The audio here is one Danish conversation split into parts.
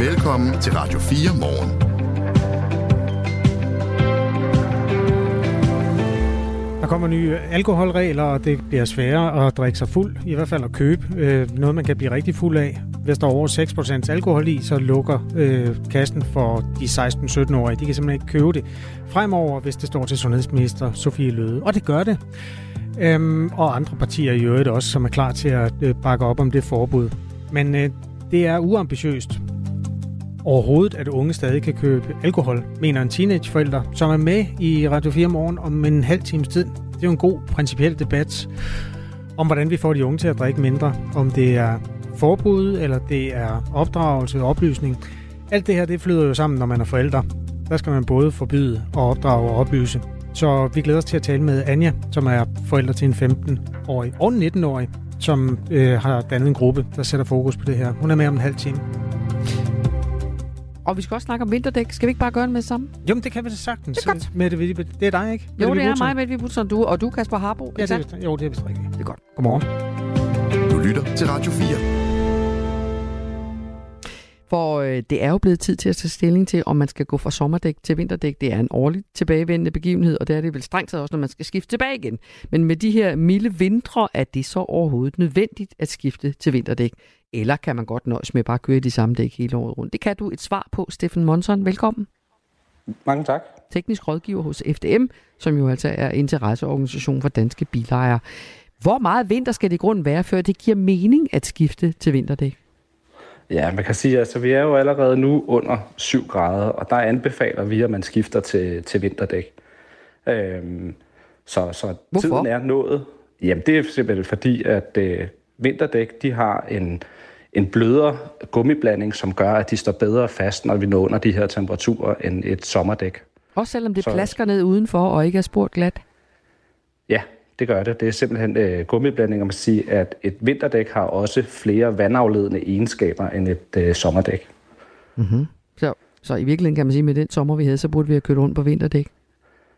Velkommen til Radio 4 morgen. Der kommer nye alkoholregler, og det bliver sværere at drikke sig fuld, i hvert fald at købe. Øh, noget, man kan blive rigtig fuld af. Hvis der er over 6% alkohol i, så lukker øh, kassen for de 16-17-årige. De kan simpelthen ikke købe det fremover, hvis det står til sundhedsminister Sofie Løde. Og det gør det. Øhm, og andre partier i øvrigt også, som er klar til at øh, bakke op om det forbud. Men øh, det er uambitiøst overhovedet, at unge stadig kan købe alkohol, mener en teenageforælder, som er med i Radio 4 morgen om en halv times tid. Det er jo en god principiel debat om, hvordan vi får de unge til at drikke mindre. Om det er forbud, eller det er opdragelse og oplysning. Alt det her, det flyder jo sammen, når man er forældre. Der skal man både forbyde og opdrage og oplyse. Så vi glæder os til at tale med Anja, som er forælder til en 15-årig og 19-årig, som øh, har dannet en gruppe, der sætter fokus på det her. Hun er med om en halv time. Og vi skal også snakke om vinterdæk. Skal vi ikke bare gøre det med det samme? Jo, men det kan vi da sagtens. Det er godt. Mette, det er dig, ikke? Jo, Mette det er mig, Mette Vibutson, du, og du, Kasper Harbo. Ja, det er, jo, det er vist rigtigt. det er godt. Godmorgen. Du lytter til Radio 4. For øh, det er jo blevet tid til at tage stilling til, om man skal gå fra sommerdæk til vinterdæk. Det er en årligt tilbagevendende begivenhed, og det er det vel strengt taget også, når man skal skifte tilbage igen. Men med de her milde vintre, er det så overhovedet nødvendigt at skifte til vinterdæk? Eller kan man godt nøjes med bare at køre i de samme dæk hele året rundt? Det kan du et svar på, Steffen Monson. Velkommen. Mange tak. Teknisk rådgiver hos FDM, som jo altså er interesseorganisation for danske bilejere. Hvor meget vinter skal det i grunden være, før det giver mening at skifte til vinterdæk? Ja, man kan sige, at altså, vi er jo allerede nu under 7 grader, og der anbefaler vi, at man skifter til, til vinterdæk. Øhm, så så Hvorfor? tiden er nået. Jamen, det er simpelthen fordi, at øh, vinterdæk de har en, en blødere gummiblanding, som gør, at de står bedre fast, når vi når under de her temperaturer, end et sommerdæk. Også selvom det Så- plasker ned udenfor og ikke er spurgt glat? Ja, det gør det. Det er simpelthen øh, gummiblanding, og man kan sige, at et vinterdæk har også flere vandafledende egenskaber end et øh, sommerdæk. Så, så i virkeligheden kan man sige, at med den sommer, vi havde, så burde vi have kørt rundt på vinterdæk.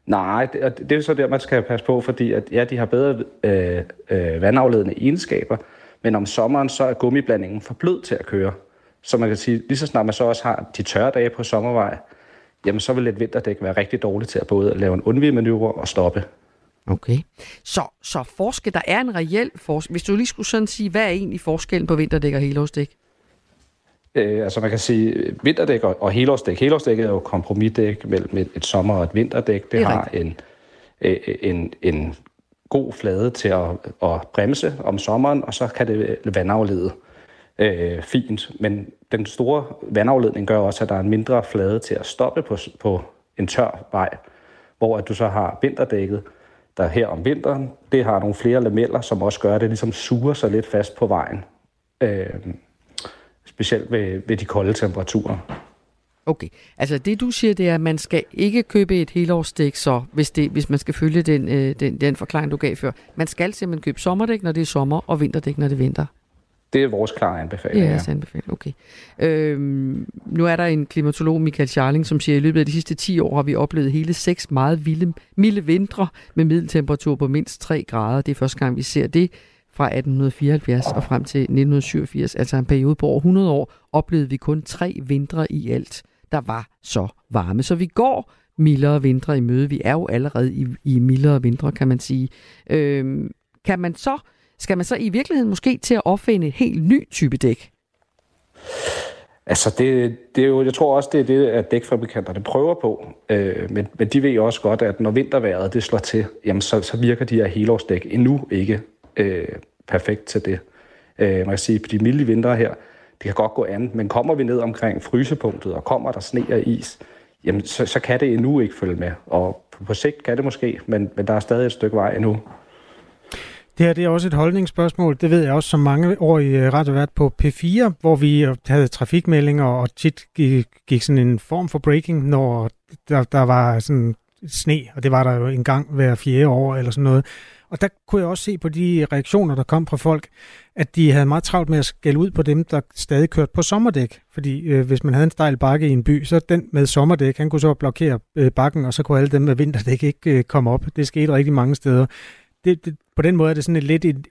Nej, det, det er jo så der, man skal passe på, fordi at, ja, de har bedre øh, øh, vandafledende egenskaber, men om sommeren, så er gummiblandingen for blød til at køre. Så man kan sige, lige så snart man så også har de tørre dage på sommervej, jamen så vil et vinterdæk være rigtig dårligt til at både lave en undvigemanøvre og stoppe. Okay. Så, så forskel, der er en reel forskel. Hvis du lige skulle sådan sige, hvad er egentlig forskellen på vinterdæk og helårsdæk? Øh, altså man kan sige, øh, vinterdæk og, og helårsdæk. Helårsdækket er jo kompromisdæk mellem et, et sommer- og et vinterdæk. Det, Det har en, øh, en, en god flade til at, at bremse om sommeren, og så kan det vandaflede øh, fint. Men den store vandafledning gør også, at der er en mindre flade til at stoppe på, på en tør vej, hvor at du så har vinterdækket, der her om vinteren, det har nogle flere lameller, som også gør, at det ligesom suger sig lidt fast på vejen. Øh, specielt ved, ved de kolde temperaturer. Okay, altså det du siger, det er, at man skal ikke købe et helårsdæk, så hvis, det, hvis man skal følge den, øh, den, den forklaring, du gav før. Man skal simpelthen købe sommerdæk, når det er sommer, og vinterdæk, når det er vinter. Det er vores klare anbefaling. Ja, Ja, altså anbefaling. Okay. Øhm, nu er der en klimatolog, Michael Scharling, som siger, at i løbet af de sidste 10 år har vi oplevet hele seks meget vilde, milde vintre med middeltemperatur på mindst 3 grader. Det er første gang, vi ser det fra 1874 og frem til 1987, altså en periode på over 100 år, oplevede vi kun tre vintre i alt, der var så varme. Så vi går mildere vintre i møde. Vi er jo allerede i, i mildere vintre, kan man sige. Øhm, kan man så, skal man så i virkeligheden måske til at opfinde en helt ny type dæk? Altså, det, det er jo, jeg tror også, det er det, at dækfabrikanterne prøver på. Øh, men, men de ved jo også godt, at når vinterværet det slår til, jamen så, så virker de her helårsdæk endnu ikke øh, perfekt til det. Øh, man kan sige, på de milde vintre her, det kan godt gå an, men kommer vi ned omkring frysepunktet, og kommer der sne og is, jamen så, så kan det endnu ikke følge med. Og på, på sigt kan det måske, men, men der er stadig et stykke vej endnu. Det her det er også et holdningsspørgsmål. Det ved jeg også som mange år i øh, radiovært på P4, hvor vi øh, havde trafikmeldinger og tit gik, gik sådan en form for breaking, når der, der var sådan sne, og det var der jo en gang hver fjerde år eller sådan noget. Og der kunne jeg også se på de reaktioner, der kom fra folk, at de havde meget travlt med at skælde ud på dem, der stadig kørte på sommerdæk. Fordi øh, hvis man havde en stejl bakke i en by, så den med sommerdæk, han kunne så blokere øh, bakken, og så kunne alle dem med vinterdæk ikke øh, komme op. Det skete rigtig mange steder. Det, det, på den måde er det sådan et lidt et,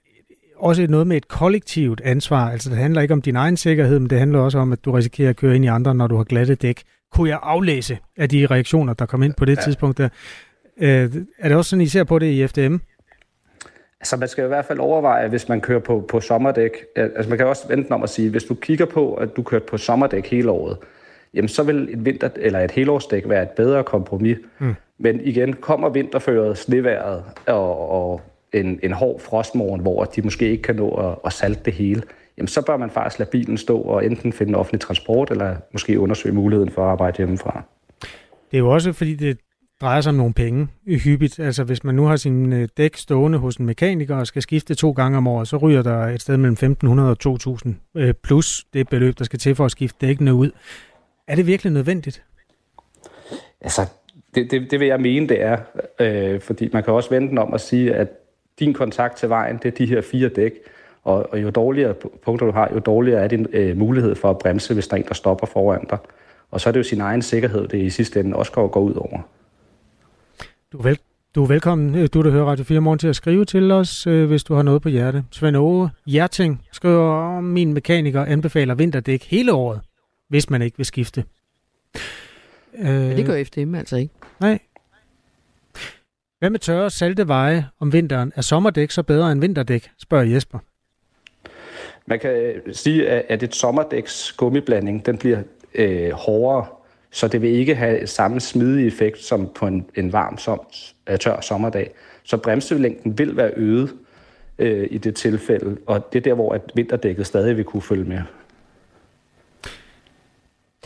også noget med et kollektivt ansvar. Altså det handler ikke om din egen sikkerhed, men det handler også om, at du risikerer at køre ind i andre, når du har glatte dæk. Kunne jeg aflæse af de reaktioner, der kom ind på det ja. tidspunkt der? Øh, er det også sådan, I ser på det i FDM? Altså man skal i hvert fald overveje, hvis man kører på, på sommerdæk. Altså man kan også vente om at sige, hvis du kigger på, at du kører på sommerdæk hele året, jamen så vil et vinter eller et helårsdæk være et bedre kompromis. Mm. Men igen, kommer vinterføret, sneværet og, og en, en hård frostmorgen, hvor de måske ikke kan nå at, at salte det hele, jamen så bør man faktisk lade bilen stå og enten finde offentlig transport, eller måske undersøge muligheden for at arbejde hjemmefra. Det er jo også, fordi det drejer sig om nogle penge hyppigt. Altså hvis man nu har sin øh, dæk stående hos en mekaniker og skal skifte to gange om året, så ryger der et sted mellem 1.500 og 2.000 øh, plus det beløb, der skal til for at skifte dækkene ud. Er det virkelig nødvendigt? Altså, det, det, det vil jeg mene, det er. Øh, fordi man kan også vente om at sige, at din kontakt til vejen, det er de her fire dæk. Og, og jo dårligere punkter du har, jo dårligere er din øh, mulighed for at bremse, hvis der er en, der stopper foran dig. Og så er det jo sin egen sikkerhed, det i sidste ende også går, går ud over. Du er, vel, du er velkommen, øh, du der hører Radio 4 morgen, til at skrive til os, øh, hvis du har noget på hjerte. Svend Ove Hjerting skriver, om min mekaniker anbefaler vinterdæk hele året, hvis man ikke vil skifte. Men det gør FDM altså ikke. Nej. Hvad med tørre salte veje om vinteren? Er sommerdæk så bedre end vinterdæk, spørger Jesper. Man kan øh, sige, at et sommerdæks gummiblanding, den bliver øh, hårdere så det vil ikke have samme smidige effekt som på en, en varm, som, øh, tør sommerdag. Så bremselængden vil være øget øh, i det tilfælde, og det er der, hvor at vinterdækket stadig vil kunne følge med.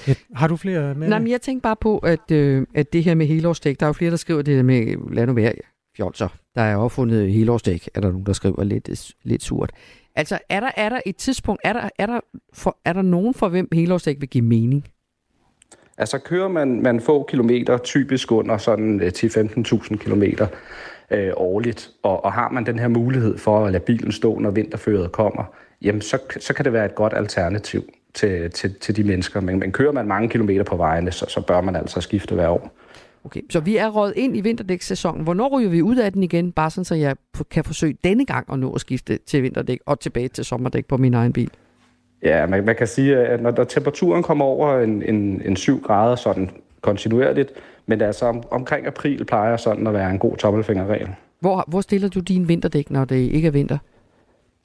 Ja, har du flere med? Nej, men jeg tænker bare på, at, øh, at det her med helårsdæk, der er jo flere, der skriver det der med, lad nu være, fjolser. Der er opfundet helårsdæk, er der nogen, der skriver lidt, lidt surt. Altså, er der, er der et tidspunkt, er der, er der, for, er der nogen for hvem helårsdæk vil give mening? Altså kører man, man få kilometer, typisk under sådan 10-15.000 øh, kilometer øh, årligt, og, og har man den her mulighed for at lade bilen stå, når vinterføret kommer, jamen så, så kan det være et godt alternativ til, til, til de mennesker. Men, men kører man mange kilometer på vejene, så, så bør man altså skifte hver år. Okay, så vi er råd ind i vinterdæksæsonen. Hvornår ryger vi ud af den igen, bare sådan, så jeg kan forsøge denne gang at nå at skifte til vinterdæk og tilbage til sommerdæk på min egen bil? Ja, man, man kan sige, at når der temperaturen kommer over en, en, en 7 grader sådan kontinuerligt, men det er så om, omkring april plejer sådan at være en god tommelfingerregel. Hvor, hvor stiller du din vinterdæk, når det ikke er vinter?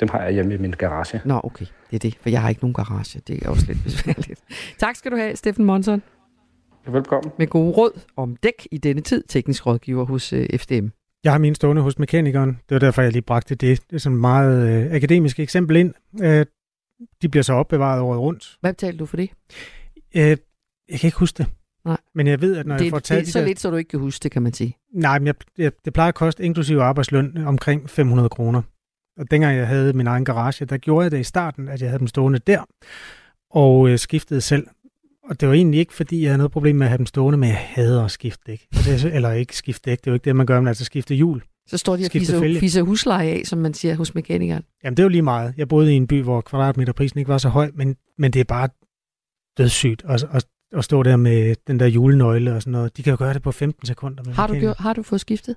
Dem har jeg hjemme i min garage. Nå, okay. Det er det, for jeg har ikke nogen garage. Det er også lidt besværligt. tak skal du have, Steffen Monson. Velkommen. Med gode råd om dæk i denne tid, teknisk rådgiver hos øh, FDM. Jeg har min stående hos mekanikeren. Det var derfor, jeg lige bragte det. Det er sådan et meget øh, akademisk eksempel ind. Øh, de bliver så opbevaret året rundt. Hvad betalte du for det? Øh, jeg kan ikke huske det. Nej. Men jeg ved, at når det, jeg får taget... Det er så der... lidt, så du ikke kan huske det, kan man sige. Nej, men jeg, jeg, det plejer at koste inklusiv arbejdsløn omkring 500 kroner. Og dengang jeg havde min egen garage, der gjorde jeg det i starten, at jeg havde dem stående der, og øh, skiftede selv. Og det var egentlig ikke, fordi jeg havde noget problem med at have dem stående, men jeg hader at skifte dæk. Altså, eller ikke skifte dæk, det er jo ikke det, man gør, men altså skifte hjul. Så står de og fiser, fiser husleje af, som man siger hos mekanikeren. Jamen, det er jo lige meget. Jeg boede i en by, hvor kvadratmeterprisen ikke var så høj, men, men det er bare dødssygt at, at, at stå der med den der julenøgle og sådan noget. De kan jo gøre det på 15 sekunder. Med har, du gjort, har du fået skiftet?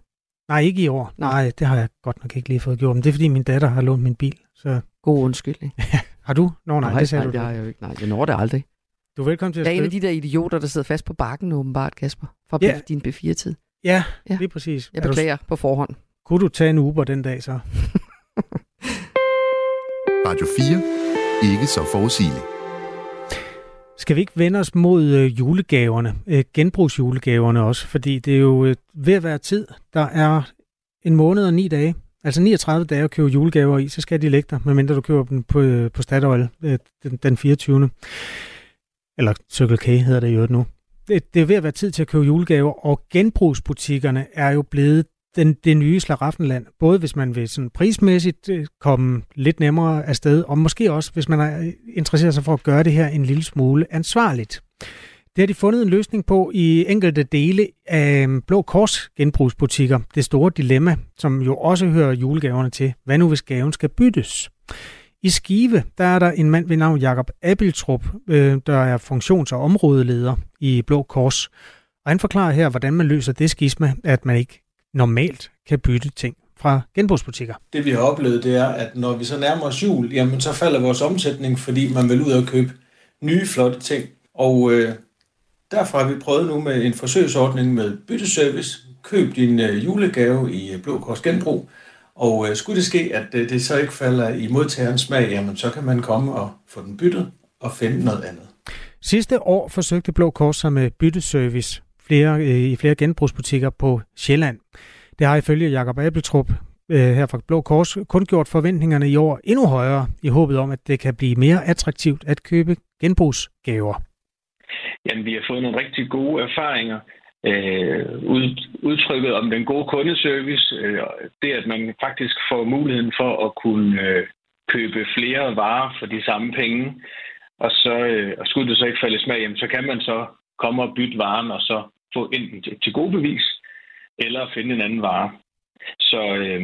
Nej, ikke i år. Nej. Nej, det har jeg godt nok ikke lige fået gjort. Men det er, fordi min datter har lånt min bil. Så... God undskyldning. har du? Nå, nej, nej det sagde nej, du. Nej, jeg, nej, jeg når det aldrig. Du er velkommen til at Jeg er en af de der idioter, der sidder fast på bakken åbenbart, Kasper. Fra ja. din B4-tid. Ja, ja, lige præcis. Jeg beklager du... på forhånd. Kunne du tage en Uber den dag så? Radio 4. Ikke så forudsigeligt. Skal vi ikke vende os mod øh, julegaverne, øh, genbrugsjulegaverne også, fordi det er jo øh, ved at være tid. Der er en måned og ni dage, altså 39 dage at købe julegaver i, så skal de ligge der, medmindre du køber dem på, øh, på Statoil øh, den, den 24. Eller Circle K hedder det jo nu. Det, det er ved at være tid til at købe julegaver, og genbrugsbutikkerne er jo blevet den, det nye slaraffenland, både hvis man vil sådan prismæssigt øh, komme lidt nemmere afsted, og måske også, hvis man er øh, interesseret sig for at gøre det her en lille smule ansvarligt. Det har de fundet en løsning på i enkelte dele af øhm, Blå Kors genbrugsbutikker. Det store dilemma, som jo også hører julegaverne til. Hvad nu hvis gaven skal byttes? I Skive, der er der en mand ved navn Jakob Abeltrup, øh, der er funktions- og områdeleder i Blå Kors. Og han forklarer her, hvordan man løser det skisma, at man ikke normalt kan bytte ting fra genbrugsbutikker. Det vi har oplevet, det er, at når vi så nærmer os jul, jamen så falder vores omsætning, fordi man vil ud og købe nye flotte ting. Og øh, derfor har vi prøvet nu med en forsøgsordning med bytteservice. Køb din øh, julegave i Blå Kors Genbrug, og øh, skulle det ske, at øh, det så ikke falder i modtagerens smag, jamen så kan man komme og få den byttet og finde noget andet. Sidste år forsøgte Blå Kors sig med bytteservice flere, øh, i flere genbrugsbutikker på Sjælland. Det har ifølge Jakob Abeltrup øh, her fra Blå Kors kun gjort forventningerne i år endnu højere i håbet om, at det kan blive mere attraktivt at købe genbrugsgaver. Jamen, vi har fået nogle rigtig gode erfaringer. Øh, udtrykket om den gode kundeservice, øh, det at man faktisk får muligheden for at kunne øh, købe flere varer for de samme penge, og så øh, og skulle det så ikke falde smag, jamen, så kan man så komme og bytte varen, og så få enten til, god gode bevis, eller finde en anden vare. Så, øh,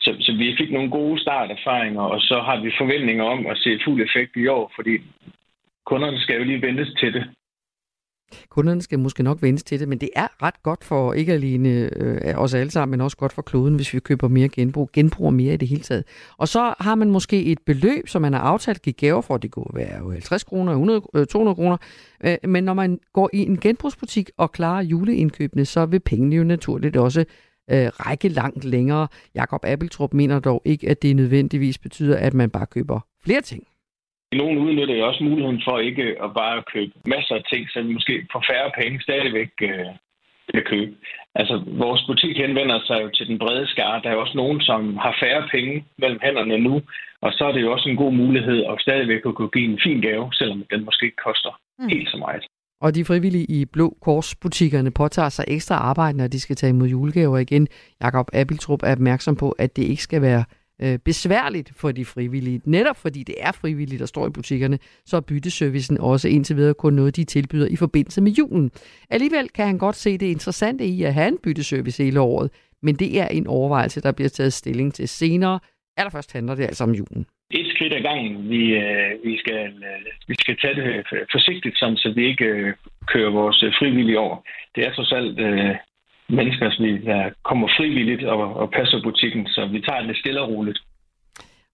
så, så vi fik nogle gode starterfaringer, og så har vi forventninger om at se fuld effekt i år, fordi kunderne skal jo lige ventes til det. Kunderne skal måske nok vende til det, men det er ret godt for ikke alene øh, os alle sammen, men også godt for kloden, hvis vi køber mere genbrug, genbruger mere i det hele taget. Og så har man måske et beløb, som man har aftalt at give gaver for, det kunne være 50 kroner, 100, øh, 200 kroner, øh, men når man går i en genbrugsbutik og klarer juleindkøbene, så vil pengene jo naturligt også øh, række langt længere. Jakob Appeltrup mener dog ikke, at det nødvendigvis betyder, at man bare køber flere ting. Nogen udnytter jo også muligheden for ikke at bare købe masser af ting, så vi måske for færre penge stadigvæk øh, kan købe. Altså, vores butik henvender sig jo til den brede skare. Der er jo også nogen, som har færre penge mellem hænderne nu, og så er det jo også en god mulighed at stadigvæk at kunne give en fin gave, selvom den måske ikke koster mm. helt så meget. Og de frivillige i Blå Kors-butikkerne påtager sig ekstra arbejde, når de skal tage imod julegaver igen. Jakob Abiltrup er opmærksom på, at det ikke skal være øh, besværligt for de frivillige. Netop fordi det er frivillige, der står i butikkerne, så er bytteservicen også indtil videre kun noget, de tilbyder i forbindelse med julen. Alligevel kan han godt se det interessante i at have en bytteservice hele året, men det er en overvejelse, der bliver taget stilling til senere. Allerførst handler det altså om julen. Et skridt ad gangen. Vi, øh, vi, skal, øh, vi skal tage det øh, forsigtigt, sådan, så vi ikke øh, kører vores øh, frivillige over. Det er trods alt øh, mennesker, som der kommer frivilligt og, og passer butikken, så vi tager det stille og roligt.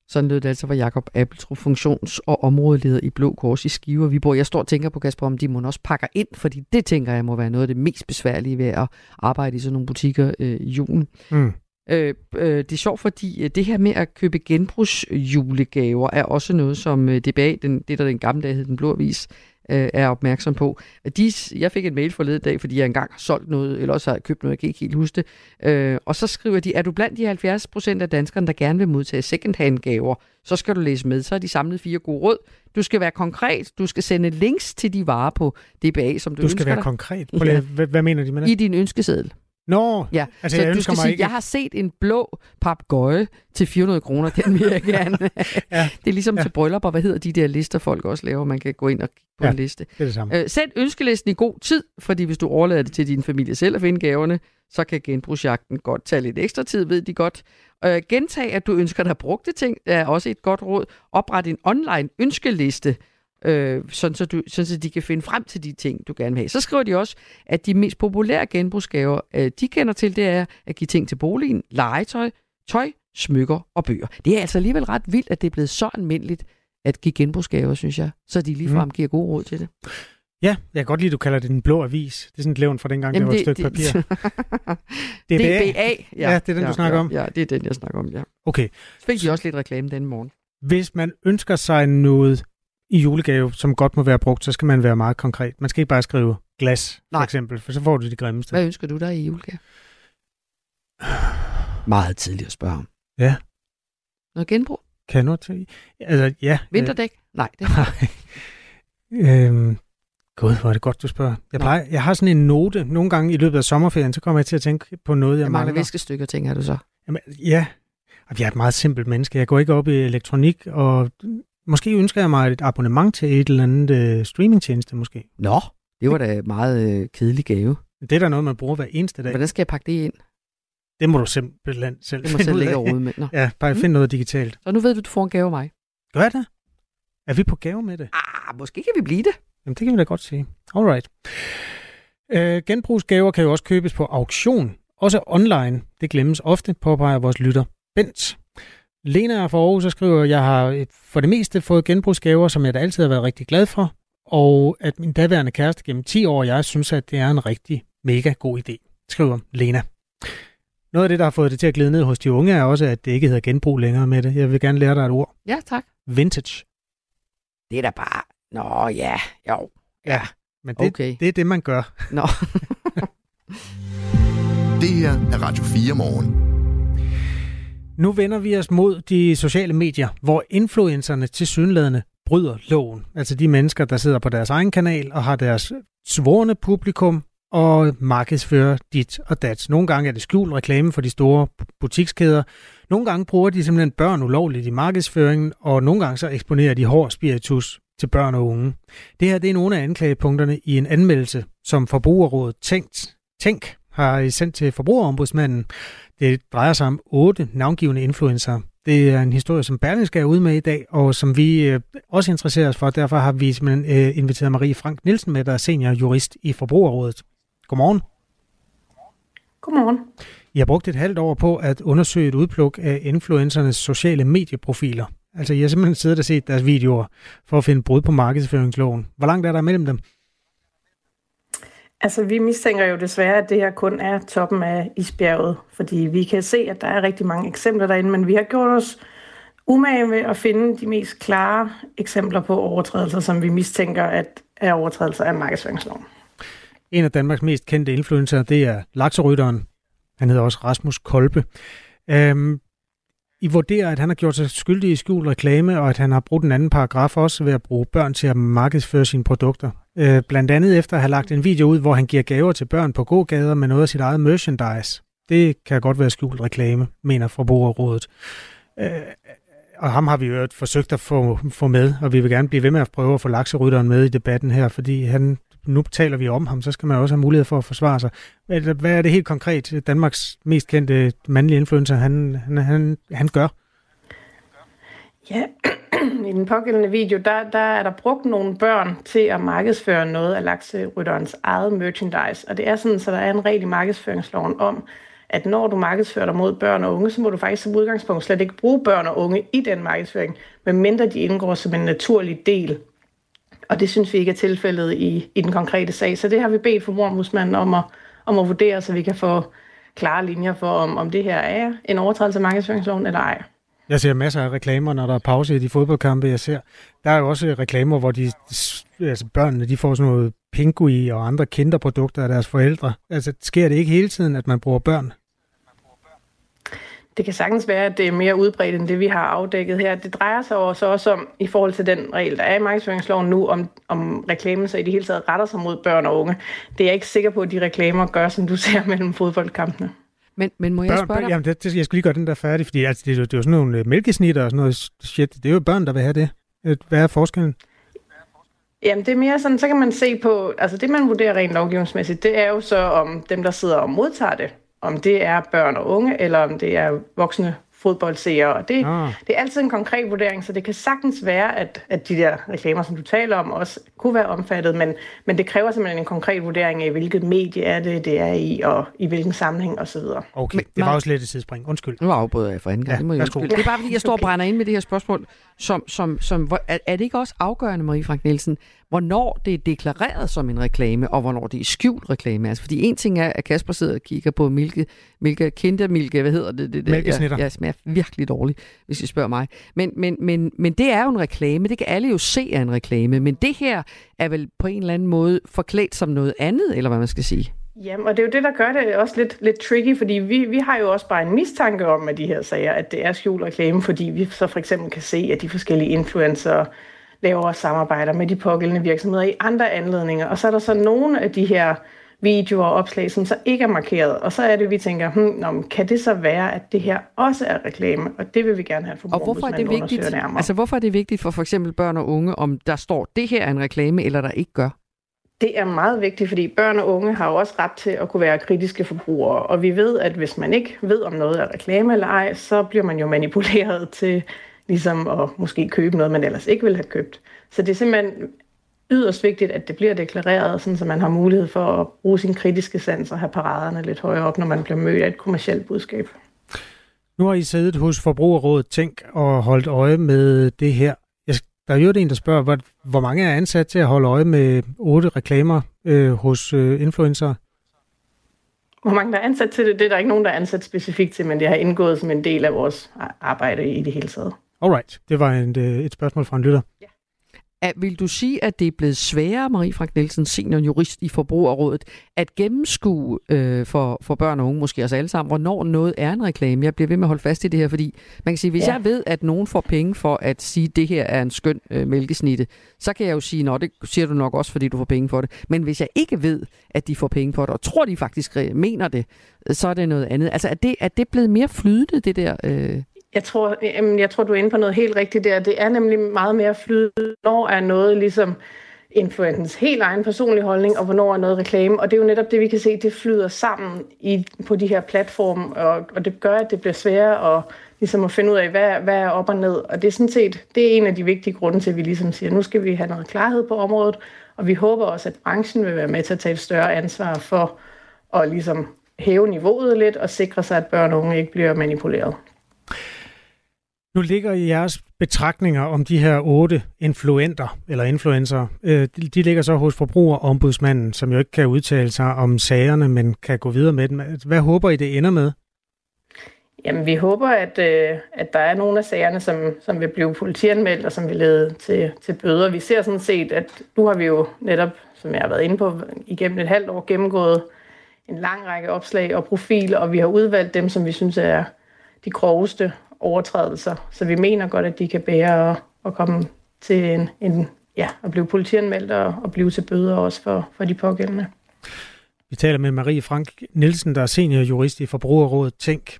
Sådan lød det altså fra Jakob Appeltro, funktions- og områdeleder i Blå Kors i Skive og Viborg. Jeg står og tænker på, Kasper, om de må også pakker ind, fordi det tænker jeg må være noget af det mest besværlige ved at arbejde i sådan nogle butikker øh, i julen. Mm. Øh, øh, det er sjovt, fordi øh, det her med at købe genbrugsjulegaver er også noget, som øh, DBA, den, det der den gamle dag hed Den Blå Avis, øh, er opmærksom på. De, jeg fik en mail forleden dag, fordi jeg engang har solgt noget, eller også har købt noget, jeg kan ikke helt huske det. Øh, og så skriver de, er du blandt de 70 procent af danskerne, der gerne vil modtage second-hand gaver, så skal du læse med. Så har de samlet fire gode råd. Du skal være konkret. Du skal sende links til de varer på DBA, som du, du skal være dig. konkret. Ja. Hvad, hvad mener de med det? I din ønskeseddel. Nå, ja. altså så jeg du skal sige, ikke... jeg har set en blå papgøje til 400 kroner, den vil jeg gerne. ja. Det er ligesom ja. til bryllupper, hvad hedder de der lister, folk også laver, man kan gå ind og på ja, en liste. det er det samme. Øh, send ønskelisten i god tid, fordi hvis du overlader det til din familie selv at finde gaverne, så kan genbrugsjagten godt tage lidt ekstra tid, ved de godt. Øh, gentag, at du ønsker dig brugte ting, er også et godt råd. Opret en online ønskeliste, øh, sådan, så du, sådan så de kan finde frem til de ting, du gerne vil have. Så skriver de også, at de mest populære genbrugsgaver, øh, de kender til, det er at give ting til boligen, legetøj, tøj, smykker og bøger. Det er altså alligevel ret vildt, at det er blevet så almindeligt at give genbrugsgaver, synes jeg, så de ligefrem mm. giver gode råd til det. Ja, jeg kan godt lide, at du kalder det den blå avis. Det er sådan et levn fra dengang, Jamen det var et stykke det, papir. DBA. DBA. Ja, ja, det er den, ja, du snakker ja, om? Ja, det er den, jeg snakker om, ja. Okay. Så fik de også lidt reklame den morgen. Hvis man ønsker sig noget i julegave, som godt må være brugt, så skal man være meget konkret. Man skal ikke bare skrive glas, Nej. for eksempel, for så får du det grimmeste. Hvad ønsker du dig i julegave? meget tidligt at spørge om. Ja. Noget genbrug? Kan noget til? Altså, ja. Vinterdæk? Øh, Nej, det Nej. øhm, Gud, hvor er det godt, du spørger. Jeg, plejer, jeg har sådan en note. Nogle gange i løbet af sommerferien, så kommer jeg til at tænke på noget, jeg, jeg mangler. mangler. viskestykker, tænker du så? Jamen, ja. Jeg er et meget simpelt menneske. Jeg går ikke op i elektronik, og Måske ønsker jeg mig et abonnement til et eller andet øh, streamingtjeneste, måske. Nå, det var da meget øh, kedelig gave. Det er da noget, man bruger hver eneste dag. Hvordan skal jeg pakke det ind? Det må du simpelthen selv det må selv ligge og med. Nå. Ja, bare mm. finde noget digitalt. Så nu ved du, du får en gave af mig. Gør jeg det? Er vi på gave med det? Ah, måske kan vi blive det. Jamen, det kan vi da godt sige. Alright. Øh, genbrugsgaver kan jo også købes på auktion, også online. Det glemmes ofte, påpeger vores lytter Bent. Lena fra Aarhus så skriver, at jeg har for det meste fået genbrugsgaver, som jeg da altid har været rigtig glad for, og at min daværende kæreste gennem 10 år, jeg synes, at det er en rigtig mega god idé, skriver Lena. Noget af det, der har fået det til at glide ned hos de unge, er også, at det ikke hedder genbrug længere med det. Jeg vil gerne lære dig et ord. Ja, tak. Vintage. Det er da bare... Nå, ja, jo. Ja, men det, Okay. det er det, man gør. Nå. Det her er Radio 4 morgen. Nu vender vi os mod de sociale medier, hvor influencerne til synlædende bryder loven. Altså de mennesker, der sidder på deres egen kanal og har deres svorne publikum og markedsfører dit og dat. Nogle gange er det skjult reklame for de store butikskæder. Nogle gange bruger de simpelthen børn ulovligt i markedsføringen, og nogle gange så eksponerer de hård spiritus til børn og unge. Det her det er nogle af anklagepunkterne i en anmeldelse, som Forbrugerrådet Tænkt, Tænk har sendt til Forbrugerombudsmanden. Det drejer sig om otte navngivende influencer. Det er en historie, som Berlingske er ude med i dag, og som vi øh, også interesserer os for. Derfor har vi simpelthen øh, inviteret Marie Frank Nielsen med, der er senior jurist i Forbrugerrådet. Godmorgen. Godmorgen. I har brugt et halvt år på at undersøge et udpluk af influencernes sociale medieprofiler. Altså, I har simpelthen siddet og set deres videoer for at finde brud på markedsføringsloven. Hvor langt er der mellem dem? Altså, vi mistænker jo desværre, at det her kun er toppen af isbjerget, fordi vi kan se, at der er rigtig mange eksempler derinde, men vi har gjort os umage med at finde de mest klare eksempler på overtrædelser, som vi mistænker at er overtrædelser af markedsføringsloven. En af Danmarks mest kendte influencer, det er lakserytteren. Han hedder også Rasmus Kolbe. Øhm, i vurderer, at han har gjort sig skyldig i skjult reklame, og at han har brugt en anden paragraf også ved at bruge børn til at markedsføre sine produkter. Øh, blandt andet efter at have lagt en video ud, hvor han giver gaver til børn på gågader med noget af sit eget merchandise. Det kan godt være skjult reklame, mener Forbrugerrådet. Øh, og ham har vi jo forsøgt at få, få med, og vi vil gerne blive ved med at prøve at få lakserytteren med i debatten her, fordi han, nu taler vi om ham, så skal man også have mulighed for at forsvare sig. Hvad er det helt konkret, Danmarks mest kendte mandlige influencer, han, han, han, han gør? Ja, i den pågældende video, der, der er der brugt nogle børn til at markedsføre noget af lakserytterens eget merchandise. Og det er sådan, så der er en regel i markedsføringsloven om, at når du markedsfører dig mod børn og unge, så må du faktisk som udgangspunkt slet ikke bruge børn og unge i den markedsføring, medmindre de indgår som en naturlig del. Og det synes vi ikke er tilfældet i, i den konkrete sag. Så det har vi bedt forbrugermusmanden om at, om at vurdere, så vi kan få klare linjer for, om, om det her er en overtrædelse af markedsføringsloven eller ej. Jeg ser masser af reklamer, når der er pause i de fodboldkampe, jeg ser. Der er jo også reklamer, hvor de, altså børnene de får sådan noget pingui og andre kinderprodukter af deres forældre. Altså, sker det ikke hele tiden, at man bruger børn? Det kan sagtens være, at det er mere udbredt end det, vi har afdækket her. Det drejer sig også også om, i forhold til den regel, der er i markedsføringsloven nu, om, om reklamen så i det hele taget retter sig mod børn og unge. Det er jeg ikke sikker på, at de reklamer gør, som du ser mellem fodboldkampene. Men, men må jeg Børn, spørge børn, dig? jamen, det, jeg skulle lige gøre den der færdig, fordi altså, det, er jo- det er jo sådan nogle øh, mælkesnitter og sådan noget shit. Det er jo børn, der vil have det. Øh, Hvad er forskellen? Jamen, det er mere sådan, så kan man se på, altså det, man vurderer rent lovgivningsmæssigt, det er jo så, om dem, der sidder og modtager det, om det er børn og unge, eller om det er voksne fodboldseere. Og det, Ah. det er altid en konkret vurdering, så det kan sagtens være, at, at de der reklamer, som du taler om, også kunne være omfattet, men, men det kræver simpelthen en konkret vurdering af, hvilket medie er det, det er i, og i hvilken sammenhæng osv. Okay, Men- det var også lidt et sidespring. Undskyld. Nu afbryder jeg for anden gang. Ja, det, må jeg det er bare fordi, jeg står og brænder ind med det her spørgsmål. Som, som, som, hvor- er, er det ikke også afgørende, Marie Frank Nielsen, hvornår det er deklareret som en reklame, og hvornår det er skjult reklame? Altså, fordi en ting er, at Kasper sidder og kigger på Milke, Milke Kindermilke, hvad hedder det? det der? Mælkesnitter. Ja, ja, smager virkelig dårligt, hvis I spørger mig. Men, men, men, men det er jo en reklame, det kan alle jo se er en reklame, men det her er vel på en eller anden måde forklædt som noget andet, eller hvad man skal sige? Jamen, og det er jo det, der gør det også lidt, lidt tricky, fordi vi, vi har jo også bare en mistanke om med de her sager, at det er skjult reklame, fordi vi så for eksempel kan se, at de forskellige influencer laver samarbejder med de pågældende virksomheder i andre anledninger. Og så er der så nogle af de her videoer og opslag, som så ikke er markeret. Og så er det, vi tænker, hmm, nå, kan det så være, at det her også er reklame? Og det vil vi gerne have for Og hvorfor er det vigtigt? Nærmere. Altså, hvorfor er det vigtigt for for eksempel børn og unge, om der står, det her er en reklame, eller der ikke gør? Det er meget vigtigt, fordi børn og unge har jo også ret til at kunne være kritiske forbrugere. Og vi ved, at hvis man ikke ved, om noget er reklame eller ej, så bliver man jo manipuleret til ligesom at måske købe noget, man ellers ikke ville have købt. Så det er simpelthen yderst vigtigt, at det bliver deklareret, sådan så man har mulighed for at bruge sin kritiske sans og have paraderne lidt højere op, når man bliver mødt af et kommersielt budskab. Nu har I siddet hos Forbrugerrådet Tænk og holdt øje med det her. Der er jo en, der spørger, hvor, hvor mange er ansat til at holde øje med otte reklamer øh, hos øh, influencer? Hvor mange der er ansat til det, det er der ikke nogen, der er ansat specifikt til, men det har indgået som en del af vores arbejde i det hele taget. Alright, det var et, øh, et spørgsmål fra en lytter. Ja. At, vil du sige, at det er blevet sværere, Marie Frank Nielsen, senior jurist i Forbrugerrådet, at gennemskue øh, for, for børn og unge, måske os alle sammen, hvornår noget er en reklame? Jeg bliver ved med at holde fast i det her, fordi man kan sige, hvis ja. jeg ved, at nogen får penge for at sige, at det her er en skøn øh, mælkesnitte, så kan jeg jo sige, at det siger du nok også, fordi du får penge for det. Men hvis jeg ikke ved, at de får penge for det, og tror, de faktisk mener det, så er det noget andet. Altså er det, er det blevet mere flydende, det der øh, jeg tror, jamen, jeg tror, du er inde på noget helt rigtigt der. Det er nemlig meget mere flydende, når er noget ligesom influentens helt egen personlige holdning, og hvornår er noget reklame. Og det er jo netop det, vi kan se, det flyder sammen i, på de her platforme, og, og det gør, at det bliver sværere at, ligesom at finde ud af, hvad, hvad er op og ned. Og det er sådan set, det er en af de vigtige grunde til, at vi ligesom siger, nu skal vi have noget klarhed på området, og vi håber også, at branchen vil være med til at tage et større ansvar for at ligesom hæve niveauet lidt og sikre sig, at børn og unge ikke bliver manipuleret. Nu ligger i jeres betragtninger om de her otte influenter, eller influencer, øh, de ligger så hos forbrugerombudsmanden, som jo ikke kan udtale sig om sagerne, men kan gå videre med dem. Hvad håber I, det ender med? Jamen, vi håber, at, øh, at der er nogle af sagerne, som, som vil blive politianmeldt, og som vil lede til, til bøder. Vi ser sådan set, at nu har vi jo netop, som jeg har været inde på, igennem et halvt år gennemgået en lang række opslag og profiler, og vi har udvalgt dem, som vi synes er de groveste overtrædelser. Så vi mener godt, at de kan bære at, at komme til en, en ja, at blive politianmeldt og, og blive til bøder også for, for de pågældende. Vi taler med Marie Frank Nielsen, der er seniorjurist i Forbrugerrådet Tænk.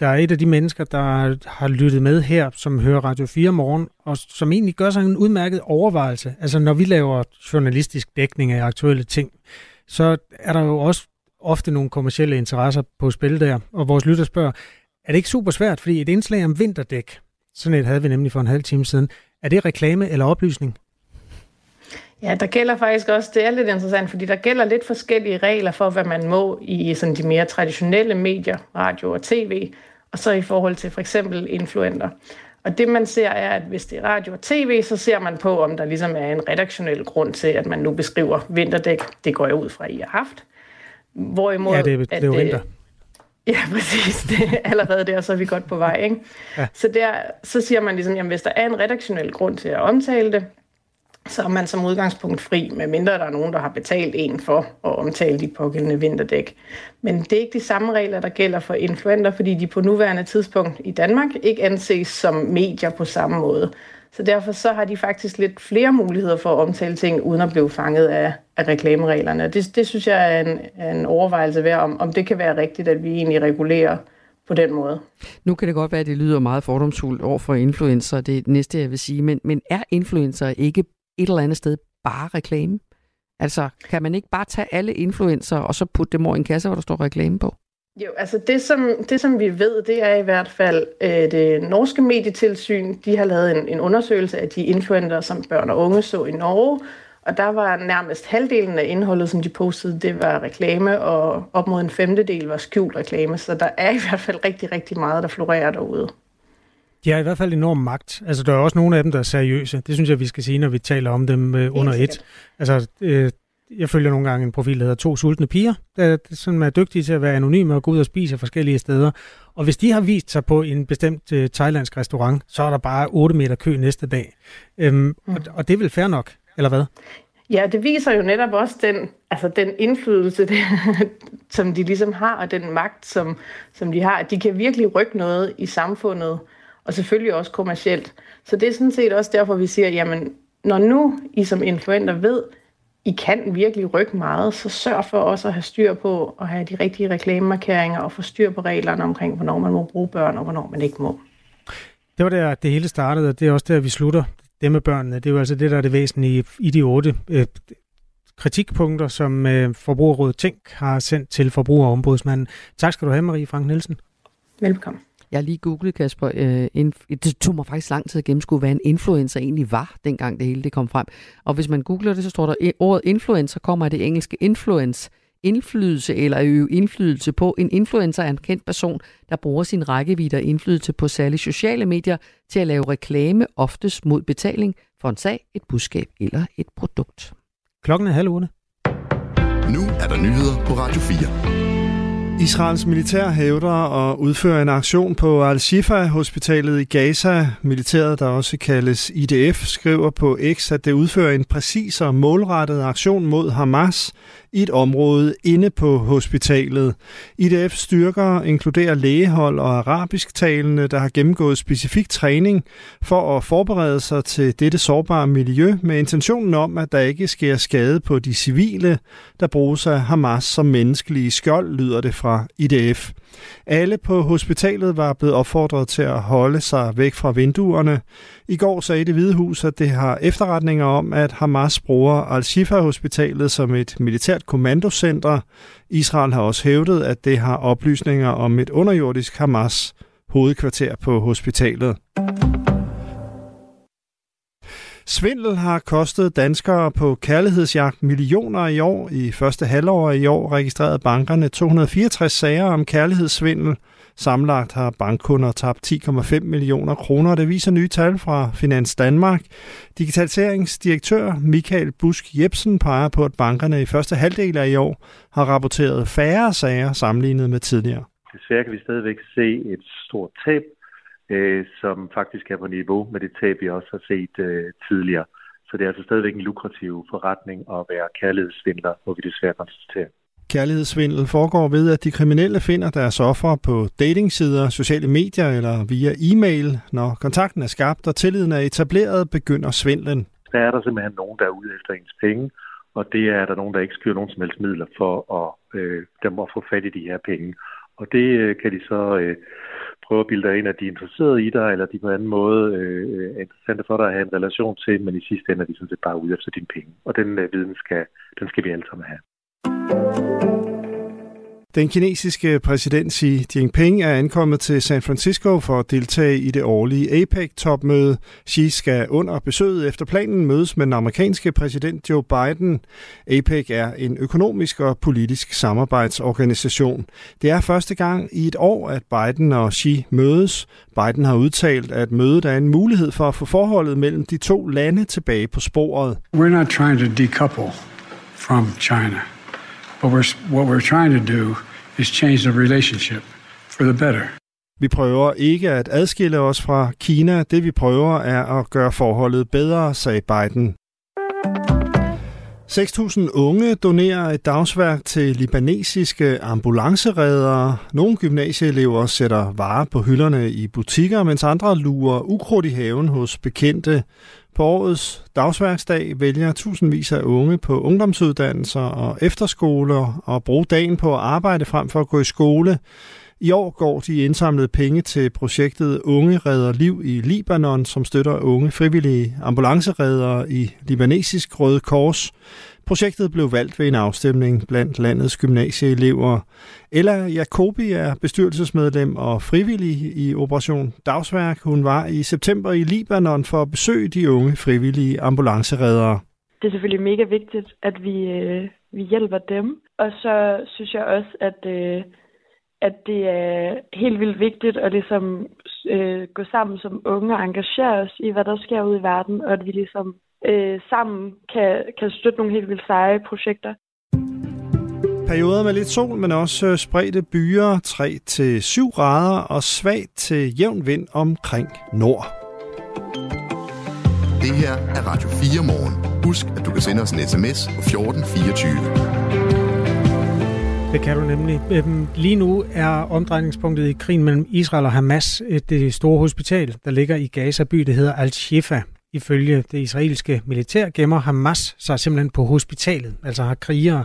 Der er et af de mennesker, der har lyttet med her, som hører Radio 4 morgen, og som egentlig gør sig en udmærket overvejelse. Altså når vi laver journalistisk dækning af aktuelle ting, så er der jo også ofte nogle kommersielle interesser på spil der, og vores lytter spørger, er det ikke super svært, fordi et indslag om vinterdæk, sådan et havde vi nemlig for en halv time siden, er det reklame eller oplysning? Ja, der gælder faktisk også, det er lidt interessant, fordi der gælder lidt forskellige regler for, hvad man må i sådan de mere traditionelle medier, radio og tv, og så i forhold til for eksempel influenter. Og det man ser er, at hvis det er radio og tv, så ser man på, om der ligesom er en redaktionel grund til, at man nu beskriver vinterdæk. Det går jeg ud fra, I har haft. Hvorimod, ja, det er, det er jo vinter. Ja, præcis. Det er allerede der, så er vi godt på vej. Ikke? Ja. Så, der, så siger man ligesom, jamen hvis der er en redaktionel grund til at omtale det, så er man som udgangspunkt fri, medmindre der er nogen, der har betalt en for at omtale de pågældende vinterdæk. Men det er ikke de samme regler, der gælder for influenter, fordi de på nuværende tidspunkt i Danmark ikke anses som medier på samme måde. Så derfor så har de faktisk lidt flere muligheder for at omtale ting, uden at blive fanget af, af reklamereglerne. Det, det synes jeg er en, er en overvejelse værd, om, om det kan være rigtigt, at vi egentlig regulerer på den måde. Nu kan det godt være, at det lyder meget fordomsfuldt over for influencer, det er det næste, jeg vil sige, men, men er influencer ikke et eller andet sted bare reklame? Altså, kan man ikke bare tage alle influencer og så putte dem over i en kasse, hvor der står reklame på? Jo, altså det som, det som vi ved, det er i hvert fald, øh, det norske medietilsyn, de har lavet en, en undersøgelse af de influenter, som børn og unge så i Norge, og der var nærmest halvdelen af indholdet, som de postede, det var reklame, og op mod en femtedel var skjult reklame, så der er i hvert fald rigtig, rigtig meget, der florerer derude. De har i hvert fald enorm magt. Altså, der er også nogle af dem, der er seriøse. Det synes jeg, vi skal sige, når vi taler om dem øh, under et. Altså, øh, jeg følger nogle gange en profil, der hedder To Sultne Piger, der sådan er dygtige til at være anonyme og gå ud og spise forskellige steder. Og hvis de har vist sig på en bestemt uh, thailandsk restaurant, så er der bare 8 meter kø næste dag. Øhm, mm. og, og det er vel fair nok, eller hvad? Ja, det viser jo netop også den, altså den indflydelse, det, som de ligesom har, og den magt, som, som de har. De kan virkelig rykke noget i samfundet, og selvfølgelig også kommercielt. Så det er sådan set også derfor, vi siger, jamen, når nu I som influenter ved, i kan virkelig rykke meget, så sørg for også at have styr på at have de rigtige reklamemarkeringer og få styr på reglerne omkring, hvornår man må bruge børn og hvornår man ikke må. Det var der, det hele startede, og det er også der, vi slutter. Det med børnene, det er jo altså det, der er det væsentlige i de otte øh, kritikpunkter, som øh, Forbrugerrådet Tænk har sendt til Forbrugerombudsmanden. Tak skal du have, Marie Frank Nielsen. Velkommen. Jeg har lige googlet, Kasper. Øh, det tog mig faktisk lang tid at gennemskue, hvad en influencer egentlig var, dengang det hele det kom frem. Og hvis man googler det, så står der, ordet influencer kommer af det engelske influence, indflydelse eller øve indflydelse på. En influencer er en kendt person, der bruger sin rækkevidde og indflydelse på særlige sociale medier til at lave reklame, oftest mod betaling for en sag, et budskab eller et produkt. Klokken er halv otte. Nu er der nyheder på Radio 4. Israels militær hævder at udføre en aktion på Al-Shifa-hospitalet i Gaza. Militæret, der også kaldes IDF, skriver på X, at det udfører en præcis og målrettet aktion mod Hamas i et område inde på hospitalet. IDF styrker inkluderer lægehold og arabisktalende, der har gennemgået specifik træning for at forberede sig til dette sårbare miljø med intentionen om, at der ikke sker skade på de civile, der bruges af Hamas som menneskelige skjold, lyder det fra IDF. Alle på hospitalet var blevet opfordret til at holde sig væk fra vinduerne. I går sagde det Hvide Hus, at det har efterretninger om, at Hamas bruger Al-Shifa-hospitalet som et militært kommandocenter. Israel har også hævdet, at det har oplysninger om et underjordisk Hamas hovedkvarter på hospitalet. Svindel har kostet danskere på kærlighedsjagt millioner i år. I første halvår i år registrerede bankerne 264 sager om kærlighedssvindel. Samlet har bankkunder tabt 10,5 millioner kroner. Det viser nye tal fra Finans Danmark. Digitaliseringsdirektør Michael Busk Jebsen peger på, at bankerne i første halvdel af i år har rapporteret færre sager sammenlignet med tidligere. Desværre kan vi stadigvæk se et stort tab øh, som faktisk er på niveau med det tab, vi også har set øh, tidligere. Så det er altså stadigvæk en lukrativ forretning at være kærlighedssvindler, hvor vi desværre konstaterer. Kærlighedssvindel foregår ved, at de kriminelle finder deres offer på datingsider, sociale medier eller via e-mail. Når kontakten er skabt og tilliden er etableret, begynder svindlen. Der er der simpelthen nogen, der er ude efter ens penge, og det er der nogen, der ikke skyer nogen som helst midler for at, øh, dem at få fat i de her penge. Og det øh, kan de så øh, prøve at bilde dig ind, at de er interesserede i dig, eller de på anden måde øh, er interessante for dig at have en relation til, men i sidste ende er de sådan set bare ude efter dine penge. Og den øh, viden skal, den skal vi alle sammen have. Den kinesiske præsident Xi Jinping er ankommet til San Francisco for at deltage i det årlige APEC-topmøde. Xi skal under besøget efter planen mødes med den amerikanske præsident Joe Biden. APEC er en økonomisk og politisk samarbejdsorganisation. Det er første gang i et år, at Biden og Xi mødes. Biden har udtalt, at mødet er en mulighed for at få forholdet mellem de to lande tilbage på sporet. We're not trying to decouple from China. But we're, what we're trying to do is change the relationship for the better. Vi prøver ikke at adskille os fra Kina. Det vi prøver er at gøre forholdet bedre, sagde Biden. 6.000 unge donerer et dagsværk til libanesiske ambulanceredere. Nogle gymnasieelever sætter varer på hylderne i butikker, mens andre lurer ukrudt i haven hos bekendte. På årets dagsværksdag vælger tusindvis af unge på ungdomsuddannelser og efterskoler at bruge dagen på at arbejde frem for at gå i skole. I år går de indsamlede penge til projektet Unge redder liv i Libanon, som støtter unge frivillige ambulanceredere i libanesisk Røde Kors. Projektet blev valgt ved en afstemning blandt landets gymnasieelever. Ella Jacobi er bestyrelsesmedlem og frivillig i Operation Dagsværk. Hun var i september i Libanon for at besøge de unge frivillige ambulanceredere. Det er selvfølgelig mega vigtigt, at vi, øh, vi hjælper dem. Og så synes jeg også, at, øh, at det er helt vildt vigtigt at ligesom, øh, gå sammen som unge og engagere os i, hvad der sker ude i verden, og at vi ligesom øh, sammen kan, kan støtte nogle helt vildt seje projekter. Perioder med lidt sol, men også øh, spredte byer 3-7 grader og svagt til jævn vind omkring nord. Det her er Radio 4 morgen. Husk, at du kan sende os en sms på 1424. Det kan du nemlig. Øhm, lige nu er omdrejningspunktet i krigen mellem Israel og Hamas øh, det store hospital, der ligger i Gaza by, det hedder Al-Shifa. Ifølge det israelske militær gemmer Hamas sig simpelthen på hospitalet, altså har krigere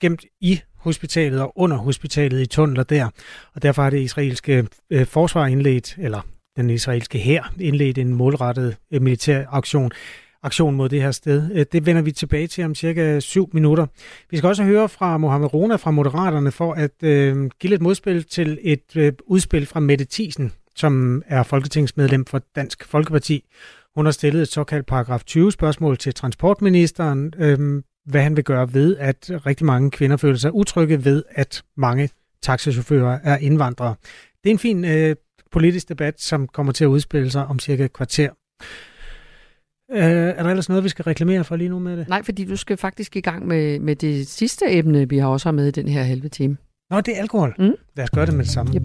gemt i hospitalet og under hospitalet i tunneler der. Og derfor har det israelske øh, forsvar indledt, eller den israelske hær indledt en målrettet øh, militær aktion aktion mod det her sted. Øh, det vender vi tilbage til om cirka syv minutter. Vi skal også høre fra Mohamed Rona fra Moderaterne for at øh, give lidt modspil til et øh, udspil fra Mette Thiesen, som er folketingsmedlem for Dansk Folkeparti. Hun har stillet et såkaldt paragraf 20 spørgsmål til transportministeren, øh, hvad han vil gøre ved, at rigtig mange kvinder føler sig utrygge ved, at mange taxichauffører er indvandrere. Det er en fin øh, politisk debat, som kommer til at udspille sig om cirka et kvarter. Øh, er der ellers noget, vi skal reklamere for lige nu med det? Nej, fordi du skal faktisk i gang med, med det sidste emne, vi har også med i den her halve time. Nå, det er alkohol. Mm. Lad os gøre det med det samme. Yep.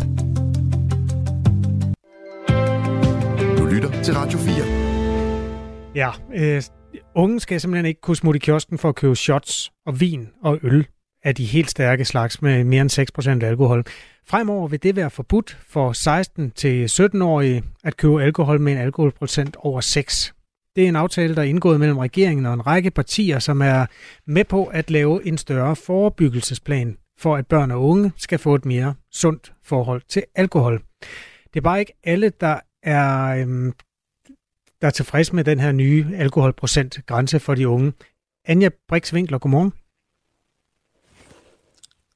Du lytter til Radio 4. Ja, øh, unge skal simpelthen ikke kunne smutte i kiosken for at købe shots og vin og øl af de helt stærke slags med mere end 6% alkohol. Fremover vil det være forbudt for 16-17-årige at købe alkohol med en alkoholprocent over 6. Det er en aftale, der er indgået mellem regeringen og en række partier, som er med på at lave en større forebyggelsesplan for, at børn og unge skal få et mere sundt forhold til alkohol. Det er bare ikke alle, der er, øhm, der er tilfreds med den her nye alkoholprocent grænse for de unge. Anja Brix Winkler, godmorgen.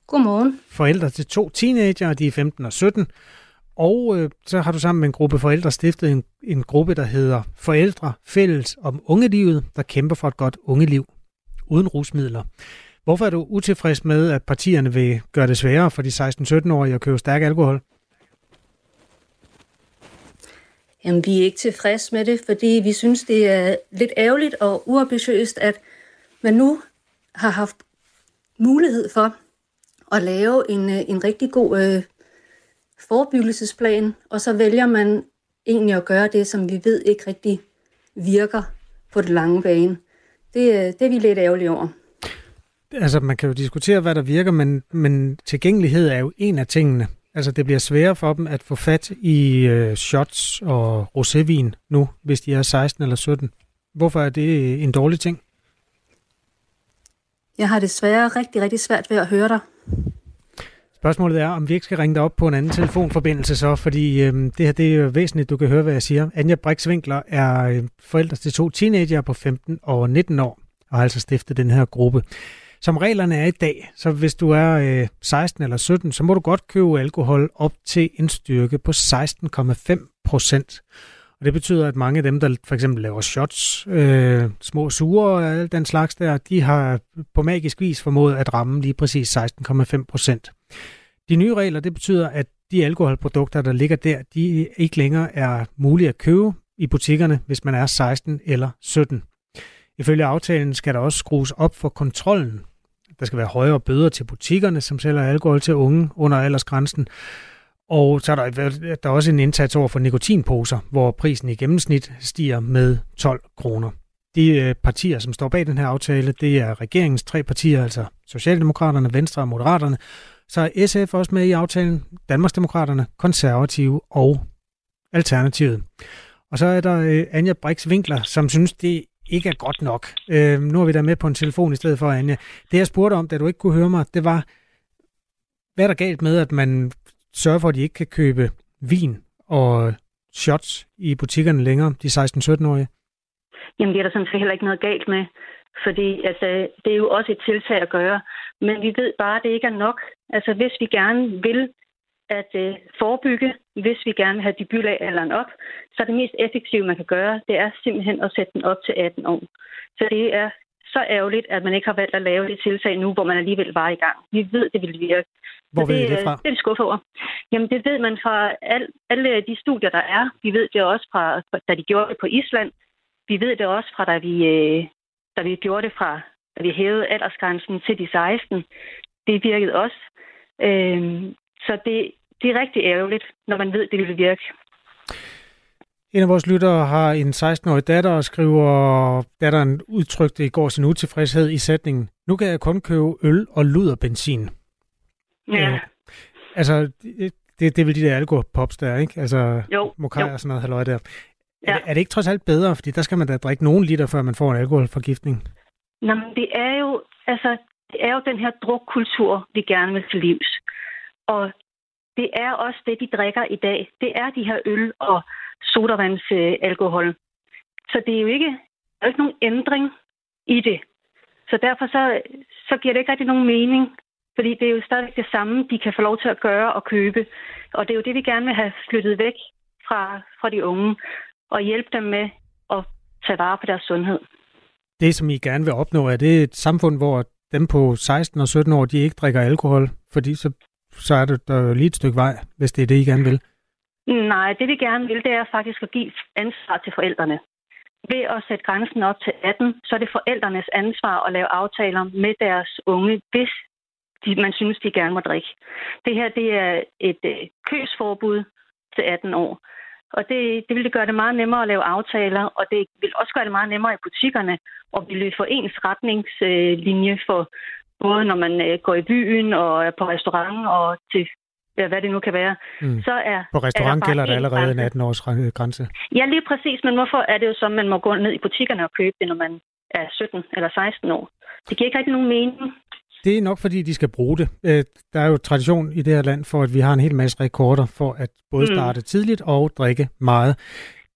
Godmorgen. Forældre til to teenager, de er 15 og 17. Og øh, så har du sammen med en gruppe forældre stiftet en, en gruppe, der hedder Forældre Fælles om Ungelivet, der kæmper for et godt ungeliv uden rusmidler. Hvorfor er du utilfreds med, at partierne vil gøre det sværere for de 16-17-årige at købe stærk alkohol? Jamen, vi er ikke tilfredse med det, fordi vi synes, det er lidt ærgerligt og uambitiøst, at man nu har haft mulighed for at lave en, øh, en rigtig god øh, forebyggelsesplan, og så vælger man egentlig at gøre det, som vi ved ikke rigtig virker på det lange bane. Det, øh, det er vi lidt ærgerlige over. Altså, man kan jo diskutere, hvad der virker, men, men tilgængelighed er jo en af tingene. Altså, det bliver sværere for dem at få fat i øh, shots og rosévin nu, hvis de er 16 eller 17. Hvorfor er det en dårlig ting? Jeg har desværre rigtig, rigtig svært ved at høre dig. Spørgsmålet er, om vi ikke skal ringe dig op på en anden telefonforbindelse så, fordi øh, det her det er jo væsentligt, du kan høre, hvad jeg siger. Anja Brix-Winkler er øh, forældre til to teenager på 15 og 19 år, og har altså stiftet den her gruppe. Som reglerne er i dag, så hvis du er øh, 16 eller 17, så må du godt købe alkohol op til en styrke på 16,5 procent. Og det betyder, at mange af dem, der for eksempel laver shots, øh, små sure og alt den slags der, de har på magisk vis formået at ramme lige præcis 16,5 procent. De nye regler, det betyder, at de alkoholprodukter, der ligger der, de ikke længere er mulige at købe i butikkerne, hvis man er 16 eller 17. Ifølge aftalen skal der også skrues op for kontrollen. Der skal være højere bøder til butikkerne, som sælger alkohol til unge under aldersgrænsen. Og så er der, der er også en indsats over for nikotinposer, hvor prisen i gennemsnit stiger med 12 kroner. De øh, partier, som står bag den her aftale, det er regeringens tre partier, altså Socialdemokraterne, Venstre og Moderaterne. Så er SF også med i aftalen, Danmarksdemokraterne, Konservative og Alternativet. Og så er der øh, Anja Brix Winkler, som synes, det ikke er godt nok. Øh, nu er vi der med på en telefon i stedet for, Anja. Det jeg spurgte om, da du ikke kunne høre mig, det var, hvad er der galt med, at man sørge for, at de ikke kan købe vin og shots i butikkerne længere, de 16-17-årige? Jamen, det er der sådan set heller ikke noget galt med. Fordi altså, det er jo også et tiltag at gøre. Men vi ved bare, at det ikke er nok. Altså, hvis vi gerne vil at øh, forebygge, hvis vi gerne vil have debutalderen op, så det mest effektive, man kan gøre, det er simpelthen at sætte den op til 18 år. Så det er så ærgerligt, at man ikke har valgt at lave det tiltag nu, hvor man alligevel var i gang. Vi ved, det vil virke. Hvor ved det, I det fra? Det er vi skuffet over. Jamen, det ved man fra al, alle de studier, der er. Vi ved det også fra, da de gjorde det på Island. Vi ved det også fra, da vi, øh, da vi gjorde det fra, da vi hævede aldersgrænsen til de 16. Det virkede også. Øhm, så det, det er rigtig ærgerligt, når man ved, det vil virke. En af vores lyttere har en 16-årig datter og skriver, datteren udtrykte i går sin utilfredshed i sætningen, nu kan jeg kun købe øl og luderbenzin. Ja. Øh, altså, det, det er vel de der alkoholpops der, ikke? Altså, jo, mokai jo. og sådan noget halløj der. Ja. Er, det, er det ikke trods alt bedre? Fordi der skal man da drikke nogen liter, før man får en alkoholforgiftning. Nå, men det er jo, altså, det er jo den her drukkultur, vi gerne vil til livs. Og det er også det, de drikker i dag. Det er de her øl og sodavandsalkohol. Så det er jo ikke, der er ikke nogen ændring i det. Så derfor så, så giver det ikke rigtig nogen mening, fordi det er jo stadig det samme, de kan få lov til at gøre og købe. Og det er jo det, vi gerne vil have flyttet væk fra, fra de unge og hjælpe dem med at tage vare på deres sundhed. Det, som I gerne vil opnå, er det et samfund, hvor dem på 16 og 17 år, de ikke drikker alkohol, fordi så, så er det der lige et stykke vej, hvis det er det, I gerne vil? Nej, det vi gerne vil, det er faktisk at give ansvar til forældrene. Ved at sætte grænsen op til 18, så er det forældrenes ansvar at lave aftaler med deres unge, hvis de, man synes, de gerne må drikke. Det her det er et øh, køsforbud til 18 år. Og det, det vil gøre det meget nemmere at lave aftaler, og det vil også gøre det meget nemmere i butikkerne, og vi vil få ens retningslinje for både når man øh, går i byen og er på restaurant og til hvad det nu kan være. Mm. Så er, på restaurant er gælder der allerede en 18-års grænse. Ja, lige præcis, men hvorfor er det jo så, at man må gå ned i butikkerne og købe det, når man er 17 eller 16 år? Det giver ikke rigtig nogen mening. Det er nok, fordi de skal bruge det. Øh, der er jo tradition i det her land for, at vi har en hel masse rekorder for at både mm. starte mm. tidligt og drikke meget.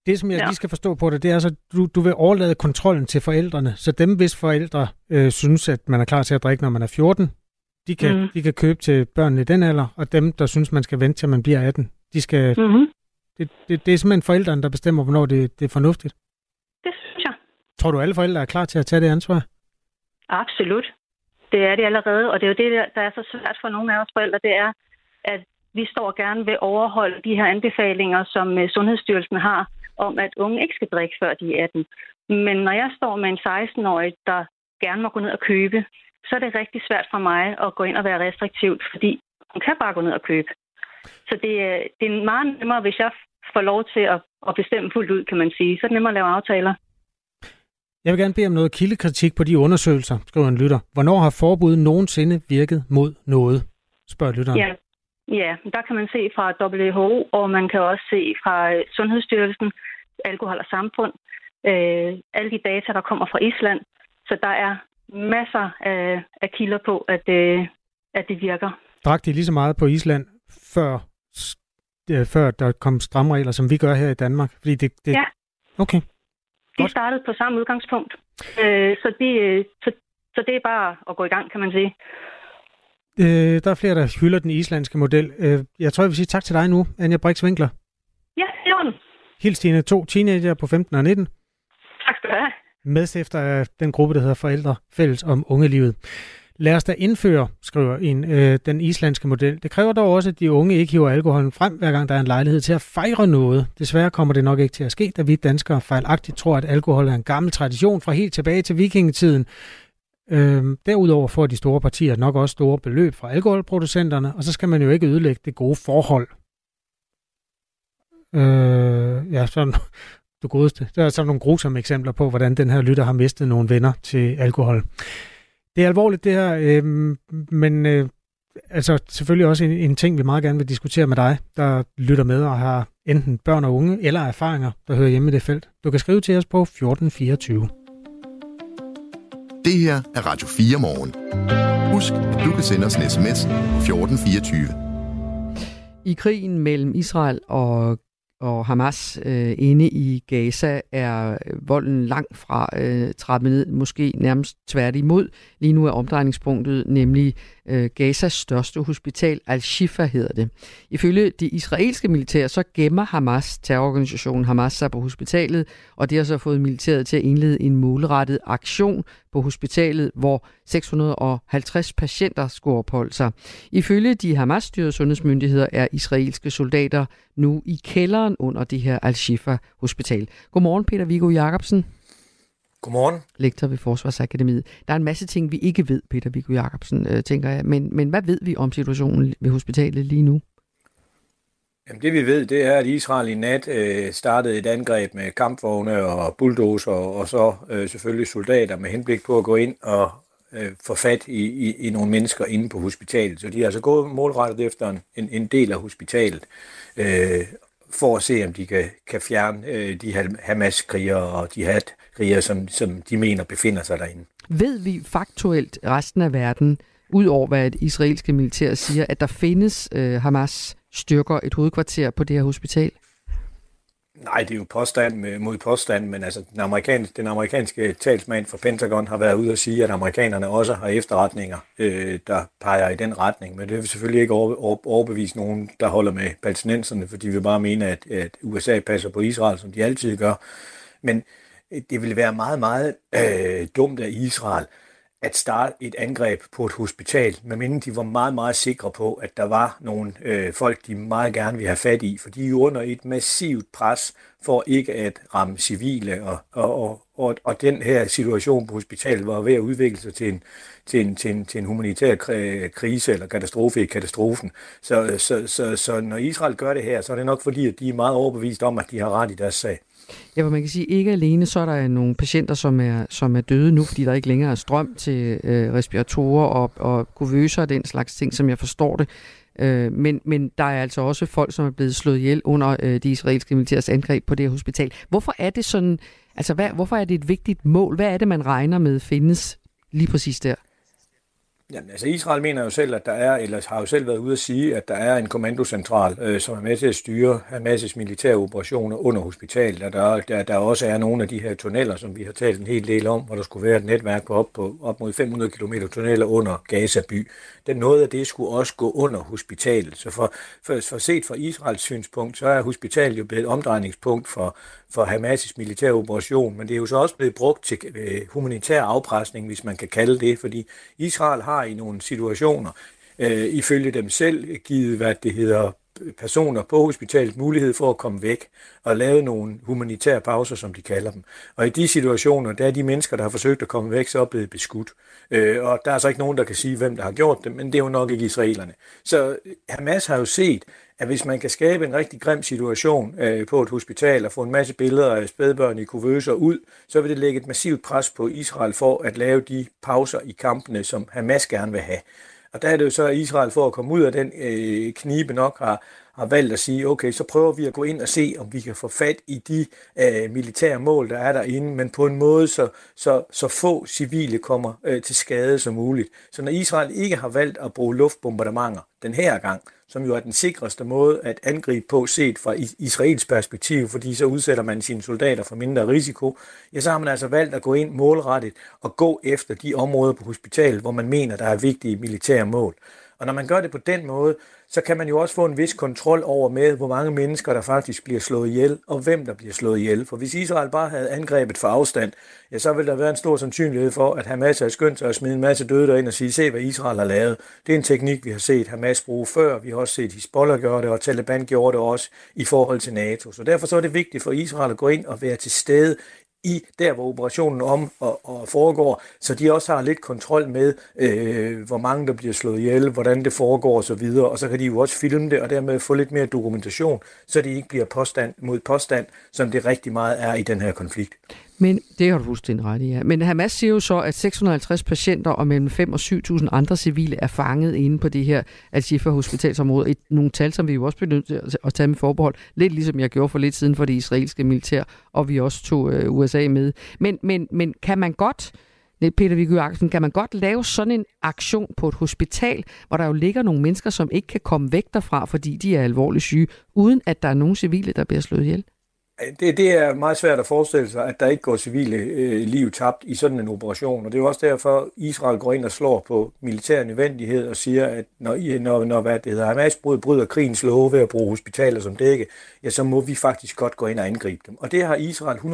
Det, som jeg ja. lige skal forstå på det, det er altså, du, du vil overlade kontrollen til forældrene. Så dem, hvis forældre øh, synes, at man er klar til at drikke, når man er 14, de kan, mm. de kan købe til børnene i den alder, og dem, der synes, man skal vente til man bliver 18, de skal... Mm-hmm. Det, det, det er simpelthen forældrene, der bestemmer, hvornår det, det er fornuftigt. Det synes jeg. Tror du, alle forældre er klar til at tage det ansvar? Absolut. Det er det allerede, og det er jo det, der er så svært for nogle af os forældre, det er, at vi står gerne ved overholde de her anbefalinger, som øh, Sundhedsstyrelsen har, om at unge ikke skal drikke før de er 18. Men når jeg står med en 16-årig, der gerne må gå ned og købe, så er det rigtig svært for mig at gå ind og være restriktivt, fordi hun kan bare gå ned og købe. Så det, det er meget nemmere, hvis jeg får lov til at, at bestemme fuldt ud, kan man sige. Så er det nemmere at lave aftaler. Jeg vil gerne bede om noget kildekritik på de undersøgelser, skriver en lytter. Hvornår har forbuddet nogensinde virket mod noget, spørger lytteren. Ja. ja, der kan man se fra WHO, og man kan også se fra Sundhedsstyrelsen, Alkohol og Samfund, øh, alle de data, der kommer fra Island. Så der er masser af, af kilder på, at, øh, at det virker. Drak de lige så meget på Island, før, øh, før der kom stramme regler, som vi gør her i Danmark? Fordi det, det... Ja. Okay. De startede på samme udgangspunkt. Øh, så, de, øh, så, så det er bare at gå i gang, kan man sige. Øh, der er flere, der hylder den islandske model. Øh, jeg tror, jeg vil sige tak til dig nu, Anja Brix Winkler. Ja, det. Hils dine to teenager på 15 og 19. Tak skal du have medstifter af den gruppe, der hedder Forældre Fælles om Ungelivet. Lad os da indføre, skriver en, øh, den islandske model. Det kræver dog også, at de unge ikke hiver alkoholen frem, hver gang der er en lejlighed til at fejre noget. Desværre kommer det nok ikke til at ske, da vi danskere fejlagtigt tror, at alkohol er en gammel tradition fra helt tilbage til vikingetiden. Øhm, derudover får de store partier nok også store beløb fra alkoholproducenterne, og så skal man jo ikke ødelægge det gode forhold. Øh, ja, sådan du godeste. Der er så nogle grusomme eksempler på, hvordan den her lytter har mistet nogle venner til alkohol. Det er alvorligt det her, øh, men øh, altså selvfølgelig også en, en ting, vi meget gerne vil diskutere med dig, der lytter med og har enten børn og unge eller erfaringer, der hører hjemme i det felt. Du kan skrive til os på 1424. Det her er Radio 4 morgen. Husk, at du kan sende os en sms 1424. I krigen mellem Israel og og Hamas øh, inde i Gaza er øh, volden langt fra øh, trappet ned, måske nærmest tværtimod. Lige nu er omdrejningspunktet nemlig øh, Gazas største hospital, Al-Shifa hedder det. Ifølge det israelske militær, så gemmer Hamas, terrororganisationen Hamas, sig på hospitalet, og det har så fået militæret til at indlede en målrettet aktion på hospitalet, hvor 650 patienter skulle opholde sig. Ifølge de Hamas-styrede sundhedsmyndigheder er israelske soldater nu i kælderen under det her Al-Shifa hospital. Godmorgen, Peter Viggo Jacobsen. Godmorgen. Lektor ved Forsvarsakademiet. Der er en masse ting, vi ikke ved, Peter Viggo Jacobsen, øh, tænker jeg. Men, men hvad ved vi om situationen ved hospitalet lige nu? Jamen det vi ved, det er, at Israel i nat øh, startede et angreb med kampvogne og bulldozer, og så øh, selvfølgelig soldater med henblik på at gå ind og øh, få fat i, i, i nogle mennesker inde på hospitalet. Så de har altså gået målrettet efter en, en, en del af hospitalet, øh, for at se, om de kan, kan fjerne øh, de Hamas-krigere og jihad-krigere, som, som de mener befinder sig derinde. Ved vi faktuelt resten af verden, ud over hvad et israelske militær siger, at der findes øh, Hamas styrker et hovedkvarter på det her hospital? Nej, det er jo påstand mod påstand, men altså den amerikanske, den amerikanske talsmand for Pentagon har været ude og sige, at amerikanerne også har efterretninger, øh, der peger i den retning. Men det vil selvfølgelig ikke overbevise nogen, der holder med palæstinenserne, for de vil bare mene, at, at USA passer på Israel, som de altid gør. Men det ville være meget, meget øh, dumt af Israel at starte et angreb på et hospital, medmindre de var meget, meget sikre på, at der var nogle øh, folk, de meget gerne ville have fat i, for de er under et massivt pres for ikke at ramme civile, og, og, og, og den her situation på hospitalet var ved at udvikle sig til en, til en, til en, til en humanitær krise eller katastrofe i katastrofen. Så, så, så, så når Israel gør det her, så er det nok fordi, at de er meget overbevist om, at de har ret i deres sag. Ja, hvor man kan sige, ikke alene så er der nogle patienter, som er, som er døde nu, fordi der ikke længere er strøm til øh, respiratorer og, og kuvøser og den slags ting, som jeg forstår det. Øh, men, men der er altså også folk, som er blevet slået ihjel under øh, de israelske militærs angreb på det her hospital. Hvorfor er det sådan, altså hvad, hvorfor er det et vigtigt mål? Hvad er det, man regner med findes lige præcis der? Jamen, altså Israel mener jo selv, at der er, eller har jo selv været ude at sige, at der er en kommandocentral, øh, som er med til at styre Hamas' militære operationer under hospitalet, og der, der, der også er nogle af de her tunneller, som vi har talt en hel del om, hvor der skulle være et netværk på op, på op mod 500 km tunneller under Gaza by. Den noget af det skulle også gå under hospitalet. Så for, for, for set fra Israels synspunkt, så er hospitalet jo blevet et omdrejningspunkt for, for Hamas' militære operation, men det er jo så også blevet brugt til øh, humanitær afpresning, hvis man kan kalde det, fordi Israel har i nogle situationer, øh, ifølge dem selv, givet, hvad det hedder, personer på hospitalet mulighed for at komme væk og lave nogle humanitære pauser, som de kalder dem. Og i de situationer, der er de mennesker, der har forsøgt at komme væk, så er blevet beskudt. Øh, og der er så ikke nogen, der kan sige, hvem der har gjort det, men det er jo nok ikke israelerne. Så Hamas har jo set, at hvis man kan skabe en rigtig grim situation øh, på et hospital og få en masse billeder af spædbørn i kuvøser ud, så vil det lægge et massivt pres på Israel for at lave de pauser i kampene, som Hamas gerne vil have. Og der er det jo så, at Israel for at komme ud af den øh, knibe nok har, har valgt at sige, okay, så prøver vi at gå ind og se, om vi kan få fat i de øh, militære mål, der er derinde, men på en måde, så, så, så få civile kommer øh, til skade som muligt. Så når Israel ikke har valgt at bruge luftbombardementer den her gang, som jo er den sikreste måde at angribe på set fra Israels perspektiv, fordi så udsætter man sine soldater for mindre risiko, ja, så har man altså valgt at gå ind målrettet og gå efter de områder på hospitalet, hvor man mener, der er vigtige militære mål. Og når man gør det på den måde, så kan man jo også få en vis kontrol over med, hvor mange mennesker, der faktisk bliver slået ihjel, og hvem der bliver slået ihjel. For hvis Israel bare havde angrebet for afstand, ja, så ville der være en stor sandsynlighed for, at Hamas har skyndt sig at smide en masse døde derind og sige, se hvad Israel har lavet. Det er en teknik, vi har set Hamas bruge før. Vi har også set Hezbollah gøre det, og Taliban gjorde det også i forhold til NATO. Så derfor så er det vigtigt for Israel at gå ind og være til stede i der, hvor operationen om og, og foregår, så de også har lidt kontrol med, øh, hvor mange der bliver slået ihjel, hvordan det foregår osv., og, og så kan de jo også filme det, og dermed få lidt mere dokumentation, så det ikke bliver påstand mod påstand, som det rigtig meget er i den her konflikt. Men det har du fuldstændig ret i, ja. Men Hamas siger jo så, at 650 patienter og mellem 5 og 7.000 andre civile er fanget inde på det her Al-Shifa hospitalsområde. Et, nogle tal, som vi jo også bliver nødt til at tage med forbehold. Lidt ligesom jeg gjorde for lidt siden for det israelske militær, og vi også tog øh, USA med. Men, men, men kan man godt, Peter Viggo Aksen, kan man godt lave sådan en aktion på et hospital, hvor der jo ligger nogle mennesker, som ikke kan komme væk derfra, fordi de er alvorligt syge, uden at der er nogen civile, der bliver slået ihjel? Det, det er meget svært at forestille sig, at der ikke går civile øh, liv tabt i sådan en operation. Og det er jo også derfor, Israel går ind og slår på militær nødvendighed og siger, at når, når, når hvad det hedder, Hamas bryder krigens love ved at bruge hospitaler som dække, ja, så må vi faktisk godt gå ind og angribe dem. Og det har Israel 100%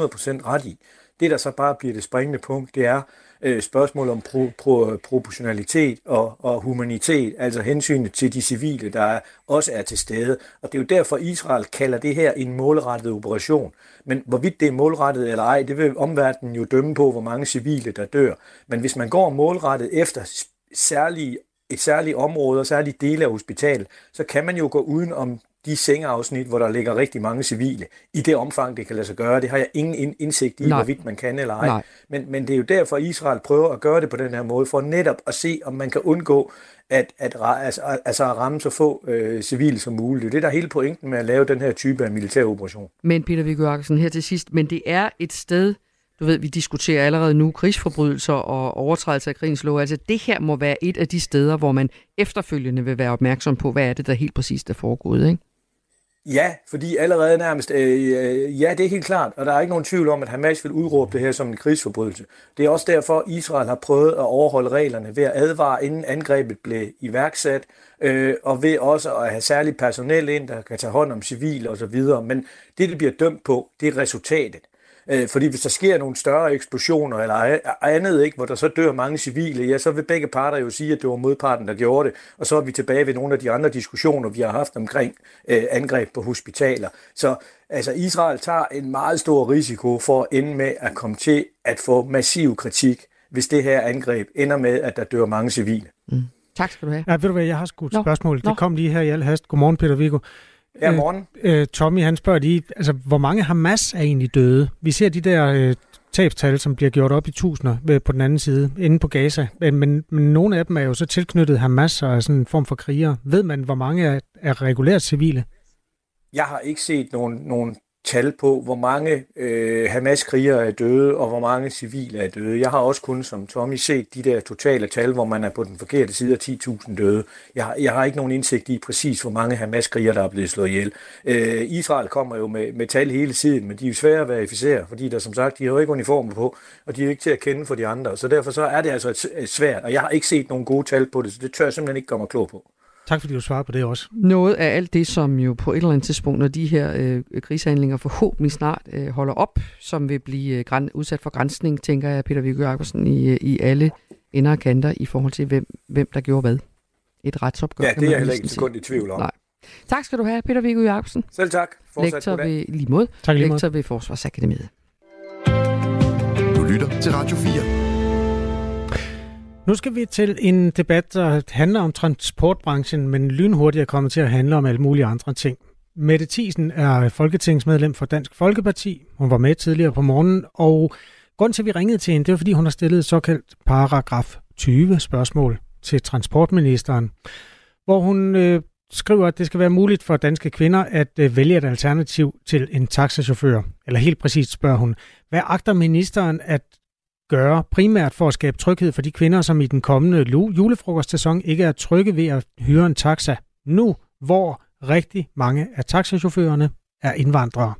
ret i. Det, der så bare bliver det springende punkt, det er, øh, spørgsmål om pro, pro, proportionalitet og, og humanitet, altså hensynet til de civile, der er, også er til stede. Og det er jo derfor, Israel kalder det her en målrettet operation. Men hvorvidt det er målrettet eller ej, det vil omverdenen jo dømme på, hvor mange civile, der dør. Men hvis man går målrettet efter særlige et særligt område og særlige dele af hospitalet, så kan man jo gå uden om de sengeafsnit, hvor der ligger rigtig mange civile, i det omfang, det kan lade sig gøre. Det har jeg ingen indsigt i, Nej. hvorvidt man kan eller ej. Men, men det er jo derfor, Israel prøver at gøre det på den her måde, for netop at se, om man kan undgå at, at, altså, altså at ramme så få øh, civile som muligt. Det er det, der er hele pointen med at lave den her type af militær operation. Men Peter Viggo Aksen, her til sidst, men det er et sted, du ved, vi diskuterer allerede nu krigsforbrydelser og overtrædelse af krigens lov. Altså det her må være et af de steder, hvor man efterfølgende vil være opmærksom på, hvad er det, der helt præcist er foregået, ikke? Ja, fordi allerede nærmest, øh, øh, ja, det er helt klart, og der er ikke nogen tvivl om, at Hamas vil udråbe det her som en krigsforbrydelse. Det er også derfor, Israel har prøvet at overholde reglerne ved at advare, inden angrebet blev iværksat, øh, og ved også at have særligt personel ind, der kan tage hånd om civile osv. Men det, det bliver dømt på, det er resultatet. Øh, fordi hvis der sker nogle større eksplosioner eller andet, ikke, hvor der så dør mange civile, ja, så vil begge parter jo sige, at det var modparten, der gjorde det. Og så er vi tilbage ved nogle af de andre diskussioner, vi har haft omkring øh, angreb på hospitaler. Så altså, Israel tager en meget stor risiko for at ende med at komme til at få massiv kritik, hvis det her angreb ender med, at der dør mange civile. Mm. Tak skal du have. Ja, ved du hvad, jeg har skudt spørgsmål. Det kom lige her i al hast. Godmorgen, Peter Viggo. Ja, morgen. Øh, øh, Tommy, han spørger lige, altså, hvor mange Hamas er egentlig døde? Vi ser de der øh, tabstal, som bliver gjort op i tusinder øh, på den anden side, inde på Gaza. Men, men, men nogle af dem er jo så tilknyttet Hamas og er sådan en form for krigere. Ved man, hvor mange er, er regulært civile? Jeg har ikke set nogen, nogen tal på, hvor mange øh, Hamas-krigere er døde, og hvor mange civile er døde. Jeg har også kun, som Tommy, set de der totale tal, hvor man er på den forkerte side af 10.000 døde. Jeg har, jeg har ikke nogen indsigt i præcis, hvor mange Hamas-krigere, der er blevet slået ihjel. Øh, Israel kommer jo med, med tal hele tiden, men de er jo svære at verificere, fordi der som sagt, de har jo ikke uniformer på, og de er jo ikke til at kende for de andre. Så derfor så er det altså et, et svært, og jeg har ikke set nogen gode tal på det, så det tør jeg simpelthen ikke gøre mig klog på. Tak fordi du svarer på det også. Noget af alt det, som jo på et eller andet tidspunkt, når de her øh, krigshandlinger forhåbentlig snart øh, holder op, som vil blive øh, græn, udsat for grænsning, tænker jeg, Peter Viggo Jacobsen, i, øh, i alle ender og kanter i forhold til, hvem, hvem der gjorde hvad. Et retsopgør. Ja, det er jeg heller ikke sekund i tvivl om. Nej. Tak skal du have, Peter Viggo Jacobsen. Selv tak. Fortsat Lektor ved, lige mod. Tak lige Lektor ved Forsvarsakademiet. Du lytter til Radio 4. Nu skal vi til en debat, der handler om transportbranchen, men lynhurtigt er kommet til at handle om alle mulige andre ting. Mette Thiesen er folketingsmedlem for Dansk Folkeparti. Hun var med tidligere på morgenen, og grund til, at vi ringede til hende, det var, fordi hun har stillet et såkaldt paragraf 20 spørgsmål til transportministeren, hvor hun øh, skriver, at det skal være muligt for danske kvinder at øh, vælge et alternativ til en taxachauffør. Eller helt præcist spørger hun, hvad agter ministeren at gøre, primært for at skabe tryghed for de kvinder, som i den kommende julefrokostsæson ikke er trygge ved at hyre en taxa. Nu, hvor rigtig mange af taxachaufførerne er indvandrere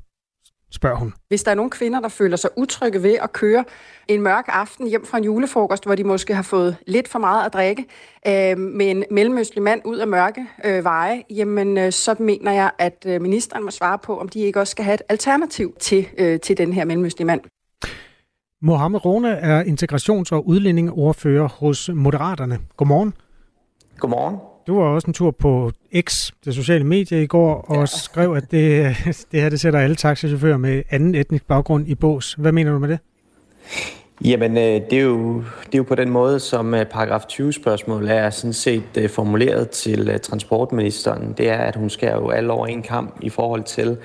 spørger hun. Hvis der er nogle kvinder, der føler sig utrygge ved at køre en mørk aften hjem fra en julefrokost, hvor de måske har fået lidt for meget at drikke, øh, med en mellemøstlig mand ud af mørke øh, veje, jamen øh, så mener jeg, at øh, ministeren må svare på, om de ikke også skal have et alternativ til, øh, til den her mellemøstlige mand. Mohamed Rone er integrations- og udlændingeordfører hos Moderaterne. Godmorgen. Godmorgen. Du var også en tur på X, det sociale medie, i går, og ja. skrev, at det, det her det sætter alle taxichauffører med anden etnisk baggrund i bås. Hvad mener du med det? Jamen, øh, det er jo, det er jo på den måde, som øh, paragraf 20-spørgsmål er sådan set øh, formuleret til transportministeren. Det er, at hun skal jo alle over en kamp i forhold til,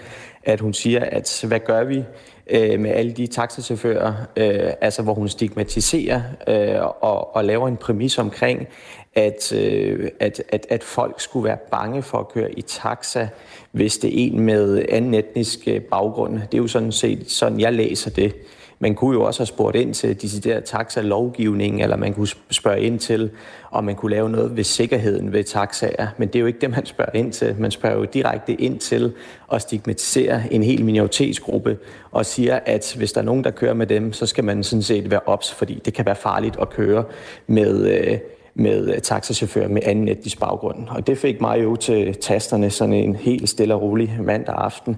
at hun siger, at hvad gør vi, øh, med alle de taxachauffører, øh, altså hvor hun stigmatiserer øh, og, og laver en præmis omkring, at, øh, at, at, at folk skulle være bange for at køre i taxa, hvis det er en med anden etnisk øh, baggrund. Det er jo sådan set sådan, jeg læser det. Man kunne jo også have spurgt ind til decideret taxa-lovgivning, eller man kunne spørge ind til, om man kunne lave noget ved sikkerheden ved taxaer. Men det er jo ikke det, man spørger ind til. Man spørger jo direkte ind til at stigmatisere en hel minoritetsgruppe og siger, at hvis der er nogen, der kører med dem, så skal man sådan set være ops, fordi det kan være farligt at køre med, øh, med taxachauffører med anden etnisk baggrund. Og det fik mig jo til tasterne sådan en helt stille og rolig mandag aften,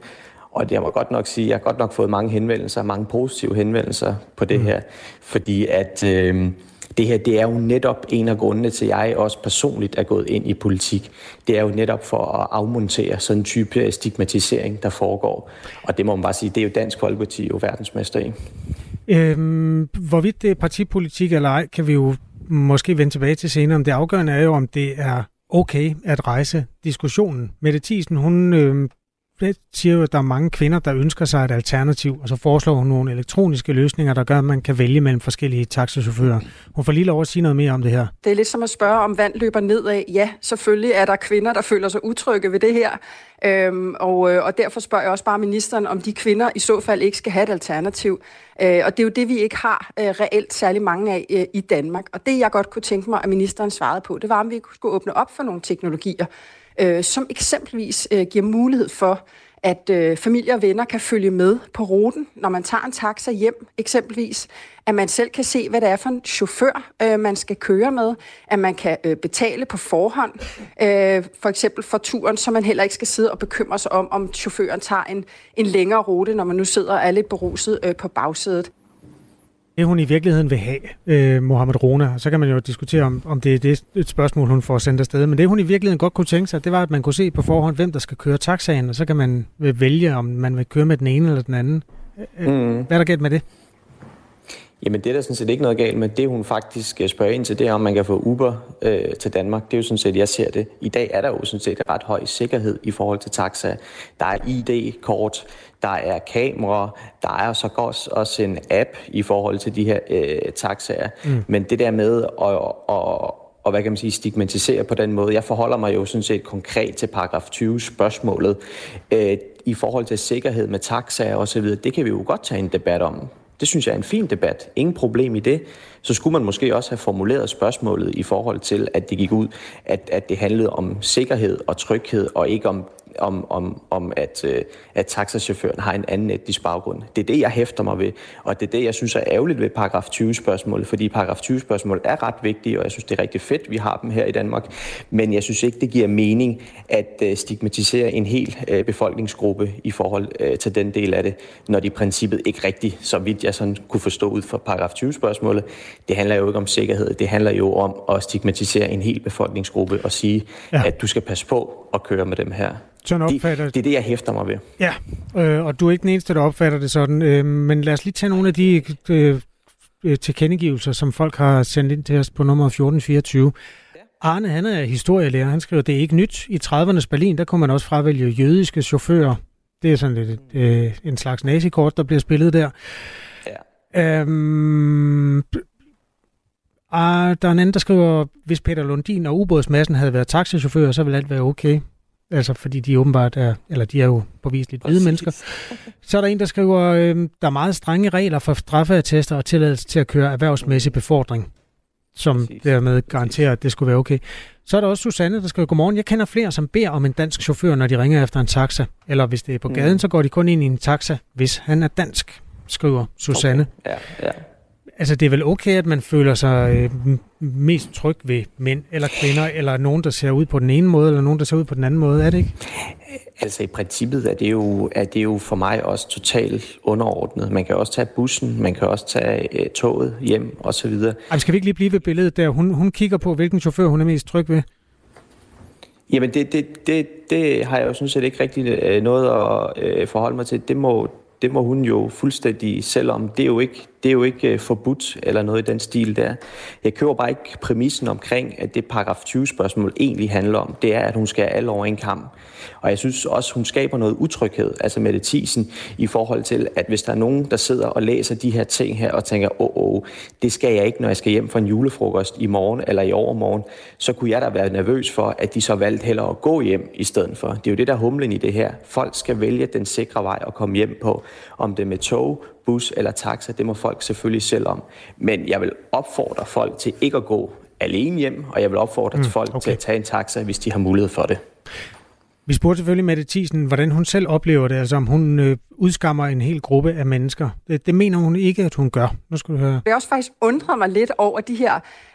og jeg må godt nok sige, at jeg har godt nok fået mange henvendelser, mange positive henvendelser på det mm. her, fordi at øh, det her, det er jo netop en af grundene til, at jeg også personligt er gået ind i politik. Det er jo netop for at afmontere sådan en type stigmatisering, der foregår. Og det må man bare sige, det er jo Dansk Folkeparti jo verdensmester i. Øhm, hvorvidt det er partipolitik eller ej, kan vi jo måske vende tilbage til senere. Men det afgørende er jo, om det er okay at rejse diskussionen. Mette Thiesen, hun øh, siger jo, at der er mange kvinder, der ønsker sig et alternativ, og så foreslår hun nogle elektroniske løsninger, der gør, at man kan vælge mellem forskellige taxichauffører. Hun får lige lov at sige noget mere om det her. Det er lidt som at spørge, om vand løber nedad. Ja, selvfølgelig er der kvinder, der føler sig utrygge ved det her. Øhm, og, øh, og derfor spørger jeg også bare ministeren, om de kvinder i så fald ikke skal have et alternativ. Øh, og det er jo det, vi ikke har øh, reelt særlig mange af øh, i Danmark. Og det, jeg godt kunne tænke mig, at ministeren svarede på, det var, om vi skulle åbne op for nogle teknologier, øh, som eksempelvis øh, giver mulighed for, at øh, familie og venner kan følge med på ruten, når man tager en taxa hjem eksempelvis, at man selv kan se, hvad det er for en chauffør, øh, man skal køre med, at man kan øh, betale på forhånd, øh, for eksempel for turen, så man heller ikke skal sidde og bekymre sig om, om chaufføren tager en, en længere rute, når man nu sidder og er lidt beruset øh, på bagsædet det hun i virkeligheden vil have, øh, Mohammed Rona, så kan man jo diskutere, om, om det er det et spørgsmål, hun får sendt afsted, men det hun i virkeligheden godt kunne tænke sig, det var, at man kunne se på forhånd, hvem der skal køre taxaen, og så kan man vælge, om man vil køre med den ene eller den anden. Øh, mm. Hvad er der galt med det? Jamen det er der sådan set ikke noget galt med. Det hun faktisk øh, spørger ind til, det er, om man kan få Uber øh, til Danmark. Det er jo sådan set, jeg ser det. I dag er der jo sådan set ret høj sikkerhed i forhold til taxa. Der er ID-kort, der er kamera, der er så godt også en app i forhold til de her øh, taxaer. Mm. Men det der med at, at, og hvad kan man sige, stigmatisere på den måde. Jeg forholder mig jo sådan set konkret til paragraf 20 spørgsmålet. Øh, I forhold til sikkerhed med taxaer osv., det kan vi jo godt tage en debat om. Det synes jeg er en fin debat. Ingen problem i det. Så skulle man måske også have formuleret spørgsmålet i forhold til, at det gik ud, at, at det handlede om sikkerhed og tryghed, og ikke om om, om, om at, øh, at taxachaufføren har en anden etnisk baggrund. Det er det, jeg hæfter mig ved, og det er det, jeg synes er ærgerligt ved paragraf 20-spørgsmålet, fordi paragraf 20-spørgsmål er ret vigtige, og jeg synes, det er rigtig fedt, vi har dem her i Danmark, men jeg synes ikke, det giver mening at øh, stigmatisere en hel øh, befolkningsgruppe i forhold øh, til den del af det, når de i princippet ikke rigtigt, så vidt jeg sådan kunne forstå ud fra paragraf 20-spørgsmålet, det handler jo ikke om sikkerhed, det handler jo om at stigmatisere en hel befolkningsgruppe og sige, ja. at du skal passe på at køre med dem her. Sådan opfatter... det, det er det, jeg hæfter mig ved. Ja, øh, og du er ikke den eneste, der opfatter det sådan. Øh, men lad os lige tage nogle af de øh, øh tilkendegivelser, som folk har sendt ind til os på nummer 1424. Arne, han er historielærer. Han skriver, det er ikke nyt. I 30'ernes Berlin, der kunne man også fravælge jødiske chauffører. Det er sådan lidt øh, en slags nazikort, der bliver spillet der. Ja. Øhm, og der er en anden, der skriver, hvis Peter Lundin og ubådsmassen havde været taxichauffører, så ville alt være okay. Altså, fordi de åbenbart er, eller de er jo påviseligt hvide mennesker. Så er der en, der skriver, øh, der er meget strenge regler for straffeattester og tilladelse til at køre erhvervsmæssig befordring, som Præcis. dermed garanterer, at det skulle være okay. Så er der også Susanne, der skriver, godmorgen, jeg kender flere, som beder om en dansk chauffør, når de ringer efter en taxa. Eller hvis det er på gaden, mm. så går de kun ind i en taxa, hvis han er dansk, skriver Susanne. Okay. Ja, ja. Altså, det er vel okay, at man føler sig øh, mest tryg ved mænd eller kvinder, eller nogen, der ser ud på den ene måde, eller nogen, der ser ud på den anden måde, er det ikke? Altså i princippet er det jo, er det jo for mig også totalt underordnet. Man kan også tage bussen, man kan også tage øh, toget hjem osv. Jamen, skal vi ikke lige blive ved billedet der? Hun, hun kigger på, hvilken chauffør hun er mest tryg ved. Jamen det, det, det, det har jeg jo sådan set ikke rigtig øh, noget at øh, forholde mig til. Det må, det må hun jo fuldstændig selv om. Det er jo ikke, det er jo ikke øh, forbudt eller noget i den stil der. Jeg køber bare ikke præmissen omkring, at det paragraf 20 spørgsmål egentlig handler om. Det er, at hun skal alle over en kamp. Og jeg synes også, hun skaber noget utryghed, altså med det tisen, i forhold til, at hvis der er nogen, der sidder og læser de her ting her og tænker, åh, åh, det skal jeg ikke, når jeg skal hjem fra en julefrokost i morgen eller i overmorgen, så kunne jeg da være nervøs for, at de så valgte hellere at gå hjem i stedet for. Det er jo det, der humlen i det her. Folk skal vælge den sikre vej at komme hjem på. Om det er med tog, bus eller taxa, det må folk selvfølgelig selv om. Men jeg vil opfordre folk til ikke at gå alene hjem, og jeg vil opfordre mm, folk okay. til at tage en taxa, hvis de har mulighed for det. Vi spurgte selvfølgelig Mette Thiesen, hvordan hun selv oplever det, altså om hun øh, udskammer en hel gruppe af mennesker. Det, det mener hun ikke, at hun gør. Nu skal du høre. Jeg også faktisk undret mig lidt over de her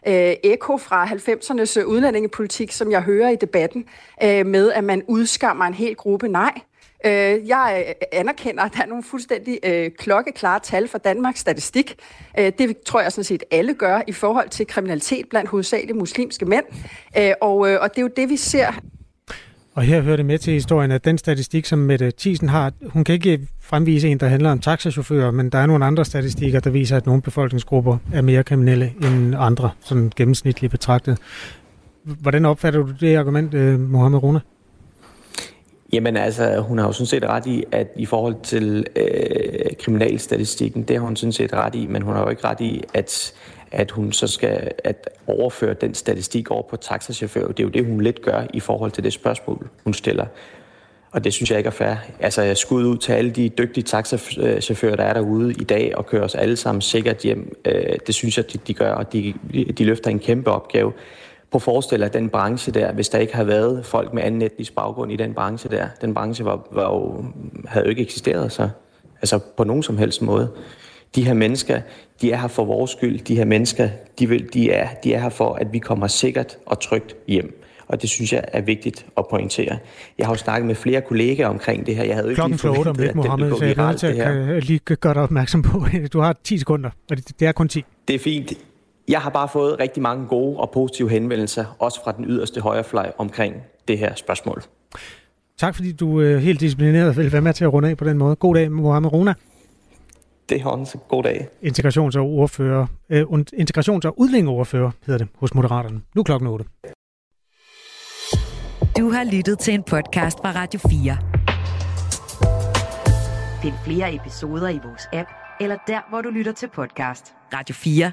øh, eko fra 90'ernes øh, udlændingepolitik, som jeg hører i debatten, øh, med at man udskammer en hel gruppe. Nej, Øh, jeg øh, anerkender, at der er nogle fuldstændig øh, klokkeklare tal fra Danmarks Statistik. Øh, det tror jeg sådan set alle gør i forhold til kriminalitet blandt hovedsageligt muslimske mænd. Øh, og, øh, og det er jo det, vi ser og her hører det med til historien, at den statistik, som Mette Thiesen har, hun kan ikke fremvise en, der handler om taxachauffører, men der er nogle andre statistikker, der viser, at nogle befolkningsgrupper er mere kriminelle end andre, sådan gennemsnitligt betragtet. Hvordan opfatter du det argument, øh, Mohammed Rune? Jamen altså, hun har jo sådan set ret i, at i forhold til øh, kriminalstatistikken, det har hun sådan set ret i, men hun har jo ikke ret i, at at hun så skal at overføre den statistik over på taxachauffører. Det er jo det, hun lidt gør i forhold til det spørgsmål, hun stiller. Og det synes jeg ikke er fair. Altså, jeg skud ud til alle de dygtige taxachauffører, der er derude i dag og kører os alle sammen sikkert hjem. Øh, det synes jeg, de, de gør, og de, de løfter en kæmpe opgave. På forestil at den branche der, hvis der ikke har været folk med anden etnisk baggrund i den branche der, den branche var, var jo, havde jo ikke eksisteret så, altså på nogen som helst måde. De her mennesker, de er her for vores skyld. De her mennesker, de, vil, de, er, de er her for, at vi kommer sikkert og trygt hjem og det synes jeg er vigtigt at pointere. Jeg har jo snakket med flere kollegaer omkring det her. Jeg havde jo Klokken slår om lidt, Mohammed, så jeg er nødt til at lige gøre dig opmærksom på, du har 10 sekunder, og det, det er kun 10. Det er fint. Jeg har bare fået rigtig mange gode og positive henvendelser, også fra den yderste højrefløj omkring det her spørgsmål. Tak fordi du øh, helt disciplineret vil være med til at runde af på den måde. God dag, Mohammed Rona. Det er også god dag. Integrations- og, ordfører, øh, integrations- og udlændingeordfører hedder det hos Moderaterne. Nu klokken 8. Du har lyttet til en podcast fra Radio 4. Find flere episoder i vores app, eller der, hvor du lytter til podcast. Radio 4.